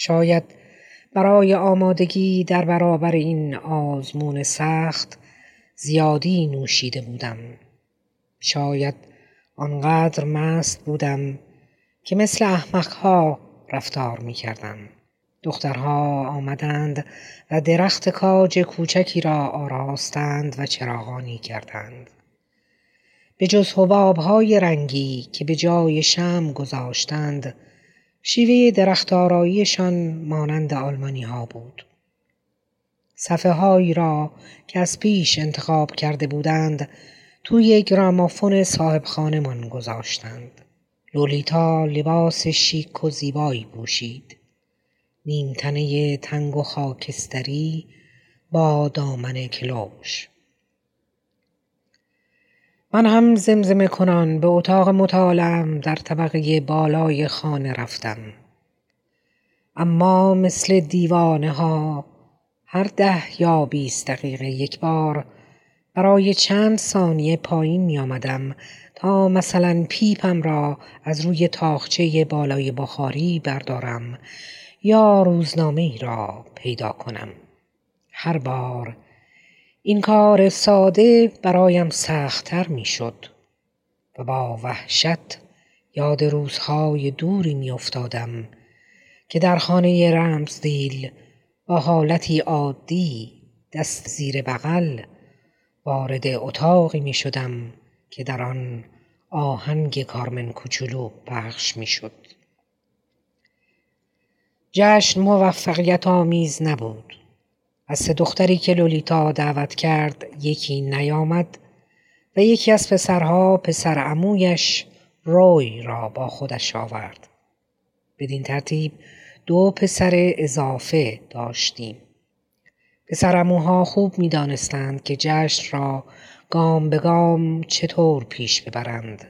شاید برای آمادگی در برابر این آزمون سخت زیادی نوشیده بودم. شاید آنقدر مست بودم که مثل احمقها رفتار می کردم. دخترها آمدند و درخت کاج کوچکی را آراستند و چراغانی کردند. به جز حبابهای رنگی که به جای شم گذاشتند شیوه درخت آراییشان مانند آلمانی ها بود. صفحه هایی را که از پیش انتخاب کرده بودند توی گرامافون صاحب خانمان گذاشتند. لولیتا لباس شیک و زیبایی پوشید. نیمتنه تنگ و خاکستری با دامن کلوش. من هم زمزمه کنان به اتاق مطالعم در طبقه بالای خانه رفتم. اما مثل دیوانه ها هر ده یا بیست دقیقه یک بار برای چند ثانیه پایین می آمدم تا مثلا پیپم را از روی تاخچه بالای بخاری بردارم یا روزنامه ای را پیدا کنم. هر بار این کار ساده برایم سختتر می شد و با وحشت یاد روزهای دوری می افتادم که در خانه رمزدیل با حالتی عادی دست زیر بغل وارد اتاقی می شدم که در آن آهنگ کارمن کوچولو پخش می شد. جشن موفقیت آمیز نبود. از سه دختری که لولیتا دعوت کرد یکی نیامد و یکی از پسرها پسر عمویش روی را با خودش آورد. بدین ترتیب دو پسر اضافه داشتیم. پسرموها خوب می دانستند که جشن را گام به گام چطور پیش ببرند.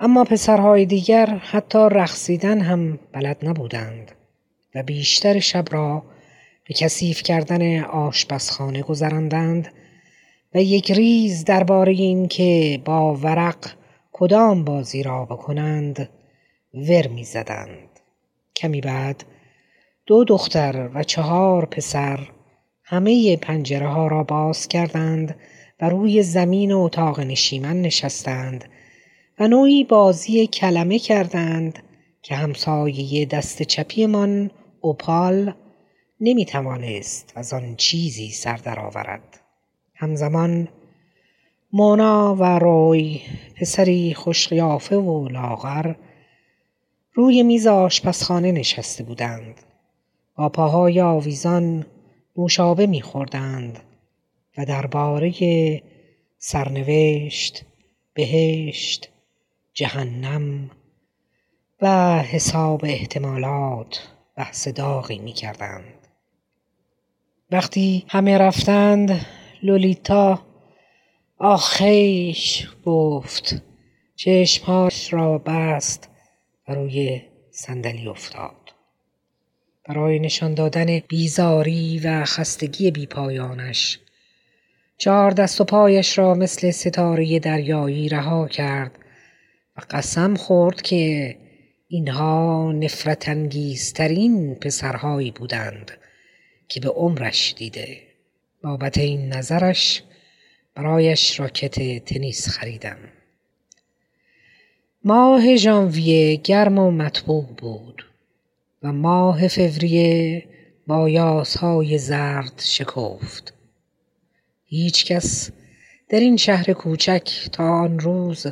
اما پسرهای دیگر حتی رقصیدن هم بلد نبودند و بیشتر شب را به کثیف کردن آشپزخانه گذراندند و یک ریز درباره این که با ورق کدام بازی را بکنند ور می زدند. کمی بعد دو دختر و چهار پسر همه پنجره ها را باز کردند و روی زمین اتاق نشیمن نشستند و نوعی بازی کلمه کردند که همسایه دست چپیمان اوپال نمی توانست از آن چیزی سر درآورد. همزمان مونا و روی پسری خوشقیافه و لاغر روی میز آشپزخانه نشسته بودند با پاهای آویزان نوشابه میخوردند و درباره سرنوشت بهشت جهنم و حساب احتمالات بحث داغی می کردند. وقتی همه رفتند لولیتا آخیش گفت چشمهاش را بست و روی صندلی افتاد. برای نشان دادن بیزاری و خستگی بیپایانش چهار دست و پایش را مثل ستاره دریایی رها کرد و قسم خورد که اینها نفرت انگیزترین پسرهایی بودند که به عمرش دیده. بابت این نظرش برایش راکت تنیس خریدم. ماه ژانویه گرم و مطبوع بود و ماه فوریه با یاسهای زرد شکفت. هیچ کس در این شهر کوچک تا آن روز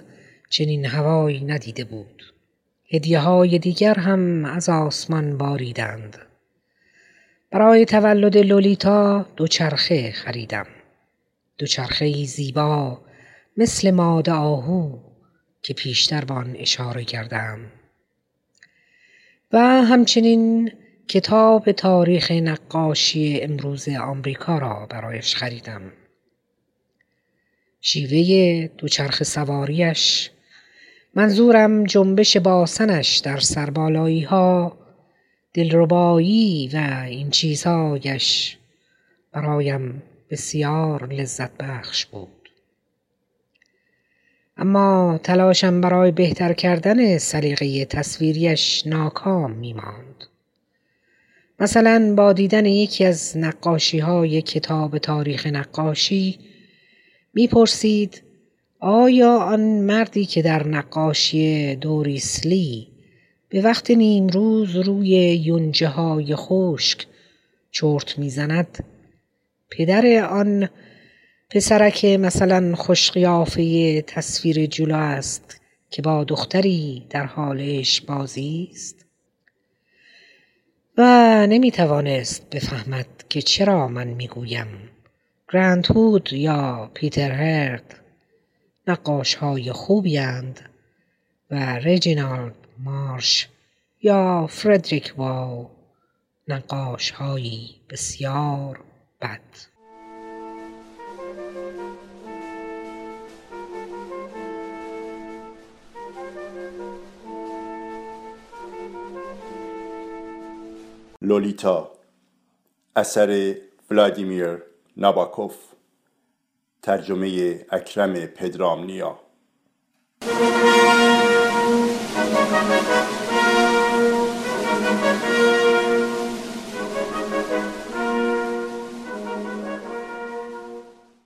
چنین هوایی ندیده بود. هدیه های دیگر هم از آسمان باریدند. برای تولد لولیتا دوچرخه خریدم. دوچرخه زیبا مثل ماده آهو که پیشتر به آن اشاره کردم. و همچنین کتاب تاریخ نقاشی امروز آمریکا را برایش خریدم. شیوه دوچرخ سواریش منظورم جنبش باسنش در سربالایی ها دلربایی و این چیزهایش برایم بسیار لذت بخش بود اما تلاشم برای بهتر کردن سلیقه تصویریش ناکام می ماند. مثلا با دیدن یکی از نقاشی های کتاب تاریخ نقاشی می‌پرسید آیا آن مردی که در نقاشی دوریسلی به وقت نیمروز روی یونجه های خشک چرت می‌زند. پدر آن پسرک مثلا خوشقیافه تصویر جلو است که با دختری در حالش بازی است. و نمی توانست بفهمد که چرا من می‌گویم. گرند هود یا پیتر هرد نقاش های خوبی و رجینالد مارش یا فردریک واو نقاش هایی بسیار بد. لولیتا اثر ولادیمیر ناباکوف ترجمه اکرم پدرامنیا.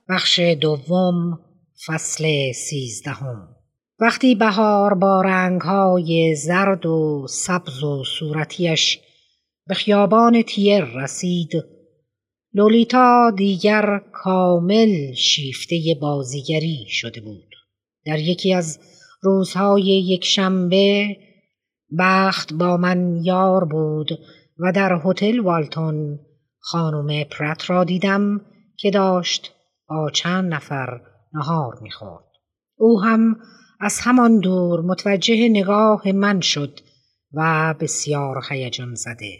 بخش دوم فصل سیزدهم. وقتی بهار با رنگهای زرد و سبز و صورتیش به خیابان تیر رسید لولیتا دیگر کامل شیفته بازیگری شده بود. در یکی از روزهای یک شنبه بخت با من یار بود و در هتل والتون خانم پرت را دیدم که داشت با چند نفر نهار می‌خورد. او هم از همان دور متوجه نگاه من شد و بسیار هیجان زده.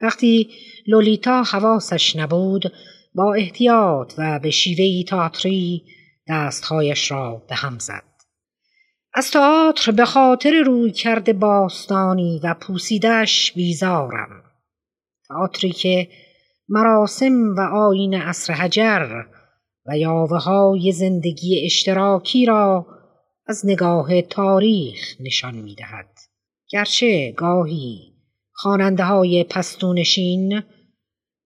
وقتی لولیتا حواسش نبود با احتیاط و به شیوهی تاتری دستهایش را به هم زد. از تئاتر به خاطر روی کرده باستانی و پوسیدش بیزارم تئاتری که مراسم و آین عصر حجر و یاوه های زندگی اشتراکی را از نگاه تاریخ نشان می دهد. گرچه گاهی خواننده های پستونشین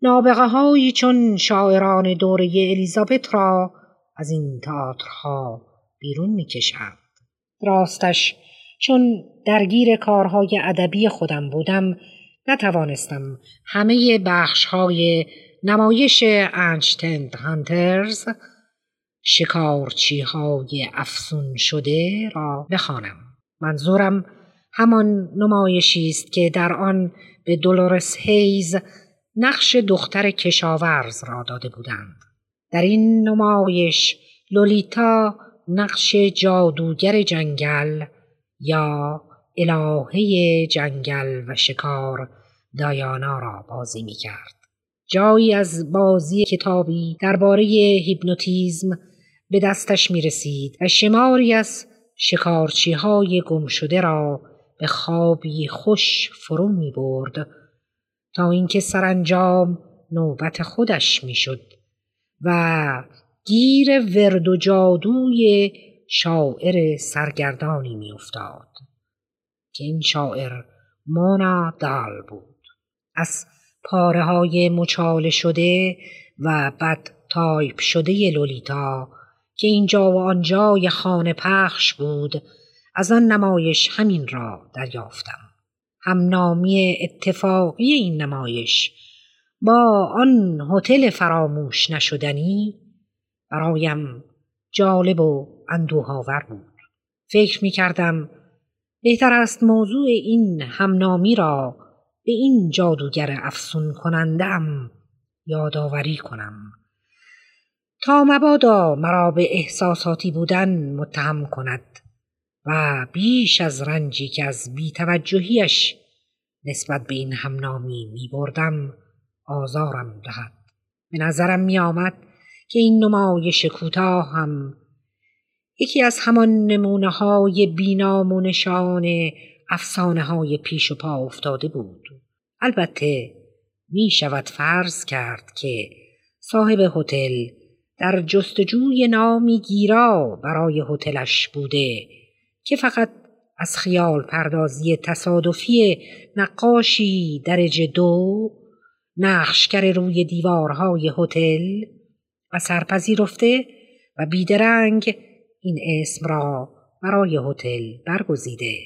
نابغه هایی چون شاعران دوره الیزابت را از این تئاترها بیرون می‌کشند راستش چون درگیر کارهای ادبی خودم بودم نتوانستم همه بخش های نمایش انشتند هانترز شکارچی های افسون شده را بخوانم. منظورم همان نمایشی است که در آن به دولورس هیز نقش دختر کشاورز را داده بودند. در این نمایش لولیتا نقش جادوگر جنگل یا الهه جنگل و شکار دایانا را بازی می کرد. جایی از بازی کتابی درباره هیپنوتیزم به دستش می رسید و شماری از شکارچی های گم شده را به خوابی خوش فرو می برد تا اینکه سرانجام نوبت خودش می شد و گیر ورد و جادوی شاعر سرگردانی می افتاد که این شاعر مونا دال بود. از پاره های مچاله شده و بد تایپ شده لولیتا که اینجا و آنجای خانه پخش بود از آن نمایش همین را دریافتم. هم نامی اتفاقی این نمایش با آن هتل فراموش نشدنی برایم جالب و اندوه‌آور بود. فکر می کردم بهتر است موضوع این همنامی را به این جادوگر افسون کنندم یادآوری کنم. تا مبادا مرا به احساساتی بودن متهم کند و بیش از رنجی که از بیتوجهیش نسبت به این همنامی می بردم آزارم دهد. به نظرم می آمد که این نمایش کوتاه هم یکی از همان نمونه های بینام و نشان افسانه های پیش و پا افتاده بود. البته می شود فرض کرد که صاحب هتل در جستجوی نامی گیرا برای هتلش بوده که فقط از خیال پردازی تصادفی نقاشی درجه دو نقشگر روی دیوارهای هتل و سرپذیرفته و بیدرنگ این اسم را برای هتل برگزیده.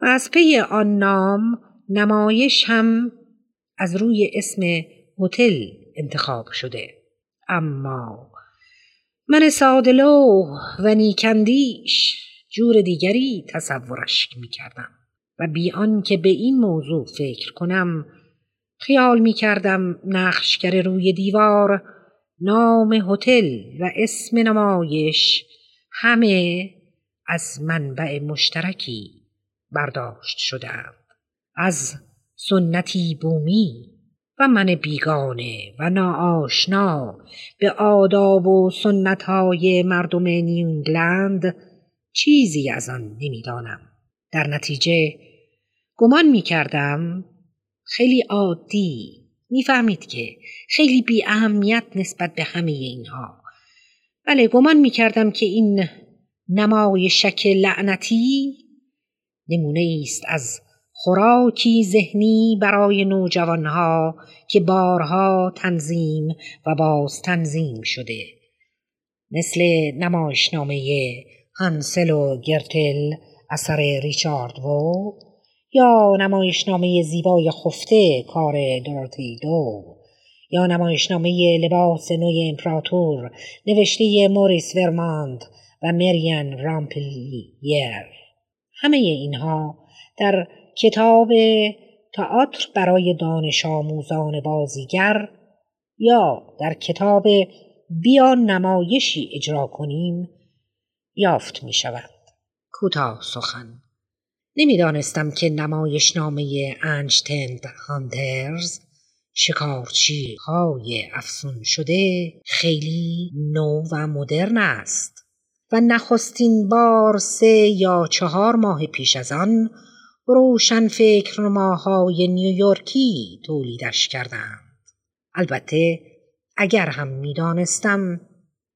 و از پی آن نام نمایش هم از روی اسم هتل انتخاب شده. اما من سادلو و نیکندیش جور دیگری تصورش می کردم و بی که به این موضوع فکر کنم خیال می کردم نقشگر روی دیوار نام هتل و اسم نمایش همه از منبع مشترکی برداشت شدهاند. از سنتی بومی و من بیگانه و ناآشنا به آداب و سنتهای مردم نیوینگلند چیزی از آن نمی‌دانم. در نتیجه گمان می کردم خیلی عادی می‌فهمید که خیلی بی اهمیت نسبت به همه اینها. بله گمان می کردم که این نمای شک لعنتی نمونه است از خوراکی ذهنی برای نوجوانها که بارها تنظیم و باز تنظیم شده. مثل نمایشنامه هنسل و گرتل اثر ریچارد وو. یا نمایشنامه زیبای خفته کار دورتی دو یا نمایشنامه لباس نوی امپراتور نوشته موریس ورماند و مریان رامپلیر همه اینها در کتاب تئاتر برای دانش آموزان بازیگر یا در کتاب بیا نمایشی اجرا کنیم یافت می شود. کوتاه سخن نمی‌دانستم که نمایشنامه انجتند هاندرز شکارچی های افسون شده خیلی نو و مدرن است و نخستین بار سه یا چهار ماه پیش از آن روشن فکر ماهای نیویورکی تولیدش کردند. البته اگر هم می‌دانستم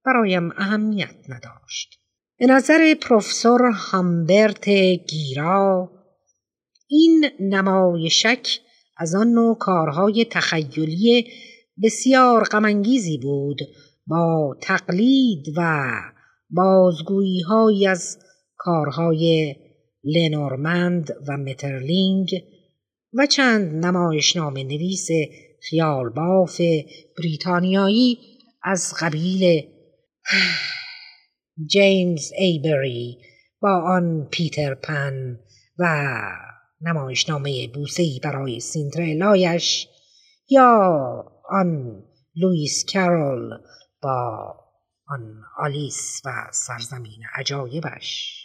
برایم اهمیت نداشت. به نظر پروفسور همبرت گیرا این نمایشک از آن نوع کارهای تخیلی بسیار غمانگیزی بود با تقلید و بازگویی از کارهای لنورمند و مترلینگ و چند نمایشنامه نویس خیال باف بریتانیایی از قبیل *sighs* جیمز ام بری با آن پیتر پن و نمایشنامه بوسه‌ای برای سیندرلایش یا آن لوئیس کرول با آن آلیس و سرزمین عجایبش.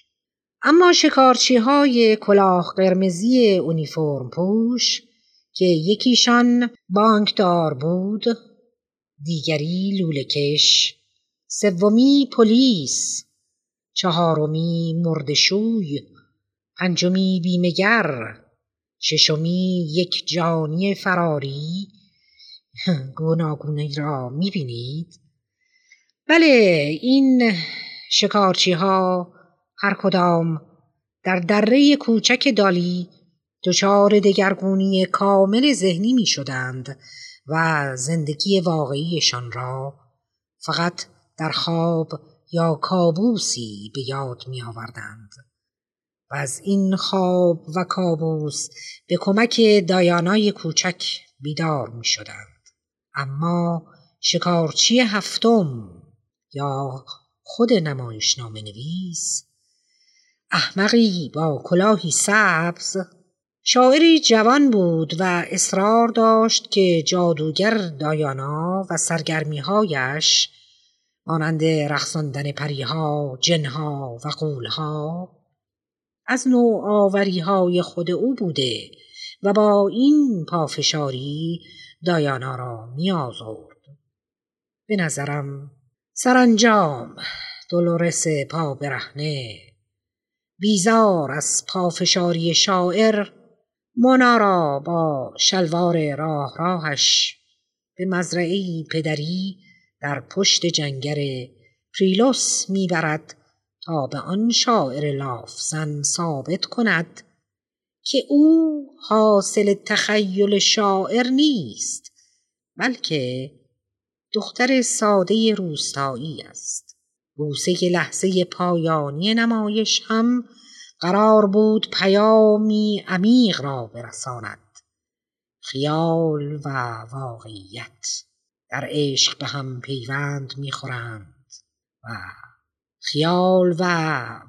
اما شکارچی های کلاه قرمزی اونیفرم پوش که یکیشان بانکدار بود دیگری لولکش سومی پلیس چهارمی مردشوی پنجمی بیمگر ششمی یک جانی فراری. *laughs* گوناگونه را می‌بینید؟ بله این شکارچی ها هر کدام در دره کوچک دالی دچار دگرگونی کامل ذهنی می شدند و زندگی واقعیشان را فقط در خواب یا کابوسی به یاد می آوردند و از این خواب و کابوس به کمک دایانای کوچک بیدار می شدند. اما شکارچی هفتم یا خود نمایشنامه نویس احمقی با کلاهی سبز شاعری جوان بود و اصرار داشت که جادوگر دایانا و سرگرمیهایش مانند رقصاندن پریها، جنها و قولها از نوع آوریهای خود او بوده و با این پافشاری دایانا را می آزرد. به نظرم سرانجام دولورس پا برهنه بیزار از پافشاری شاعر مونا را با شلوار راه راهش به مزرعی پدری در پشت جنگر پریلوس می‌برد تا به آن شاعر لافزن ثابت کند که او حاصل تخیل شاعر نیست بلکه دختر ساده روستایی است. بوسه لحظه پایانی نمایش هم قرار بود پیامی عمیق را برساند. خیال و واقعیت. در عشق به هم پیوند می‌خورند و خیال و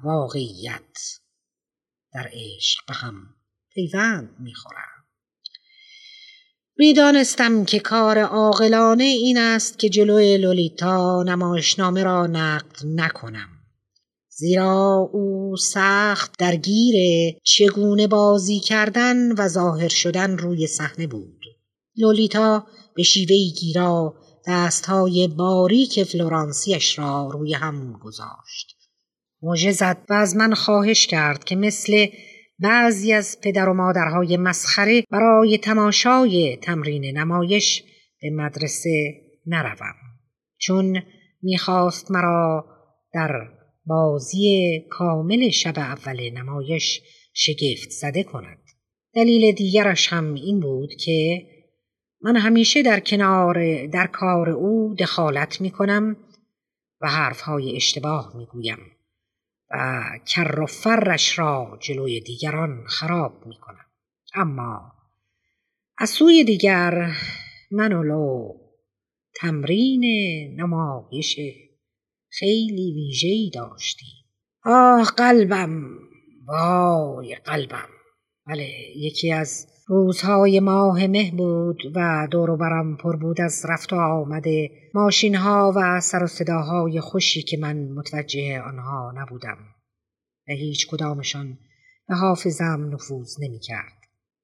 واقعیت در عشق به هم پیوند می‌خورند. می‌دانستم که کار عاقلانه این است که جلوی لولیتا نمایشنامه را نقد نکنم زیرا او سخت درگیر چگونه بازی کردن و ظاهر شدن روی صحنه بود. لولیتا به شیوهی گیرا دستهای باریک فلورانسیش را روی هم گذاشت. موجه زد و از من خواهش کرد که مثل بعضی از پدر و مادرهای مسخره برای تماشای تمرین نمایش به مدرسه نروم چون می‌خواست مرا در بازی کامل شب اول نمایش شگفت زده کند. دلیل دیگرش هم این بود که من همیشه در کنار در کار او دخالت می کنم و حرفهای اشتباه می گویم و کر و فرش را جلوی دیگران خراب می کنم. اما از سوی دیگر من و لو تمرین نمایش خیلی ویژه‌ای داشتی آه قلبم وای قلبم بله یکی از روزهای ماه مه بود و دور برم پر بود از رفت و آمده ماشین ها و سر و صداهای خوشی که من متوجه آنها نبودم و هیچ کدامشان به حافظم نفوذ نمی کرد.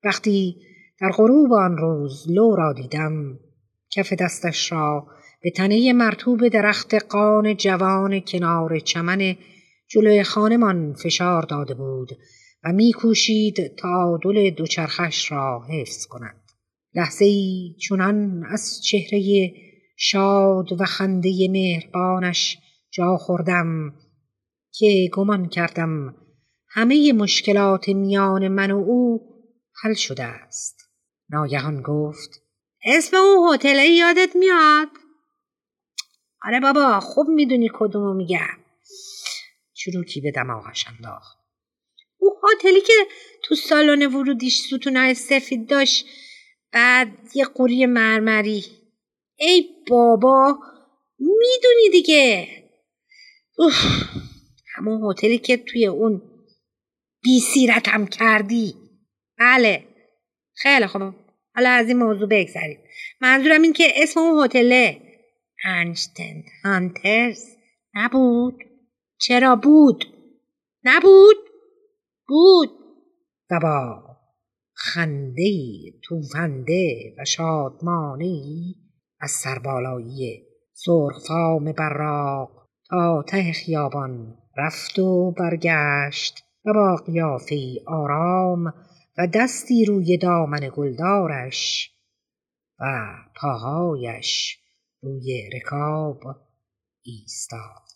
وقتی در غروب آن روز لو را دیدم کف دستش را به تنه مرتوب درخت قان جوان کنار چمن جلوی خانمان فشار داده بود و میکوشید تعادل دوچرخش را حفظ کند لحظه ای چونان از چهره شاد و خنده مهربانش جا خوردم که گمان کردم همه مشکلات میان من و او حل شده است. ناگهان گفت اسم اون هتل یادت میاد؟ آره بابا خوب می‌دونی کدومو میگم. چروکی به دماغش انداخت. اون هتلی که تو سالن ورودیش ستونای سفید داشت بعد یه قوری مرمری. ای بابا می‌دونی دیگه. اوه همون هتلی که توی اون بی سیرتم کردی. بله. خیلی خوب. حالا از این موضوع بگذریم. منظورم این که اسم اون هتله انشتند هانترز نبود. چرا بود؟ نبود. بود. و با خنده توفنده و شادمانه از سربالایی سرخفام براق تا ته خیابان رفت و برگشت و با قیافه آرام و دستی روی دامن گلدارش و پاهایش روی رکاب ایستاد.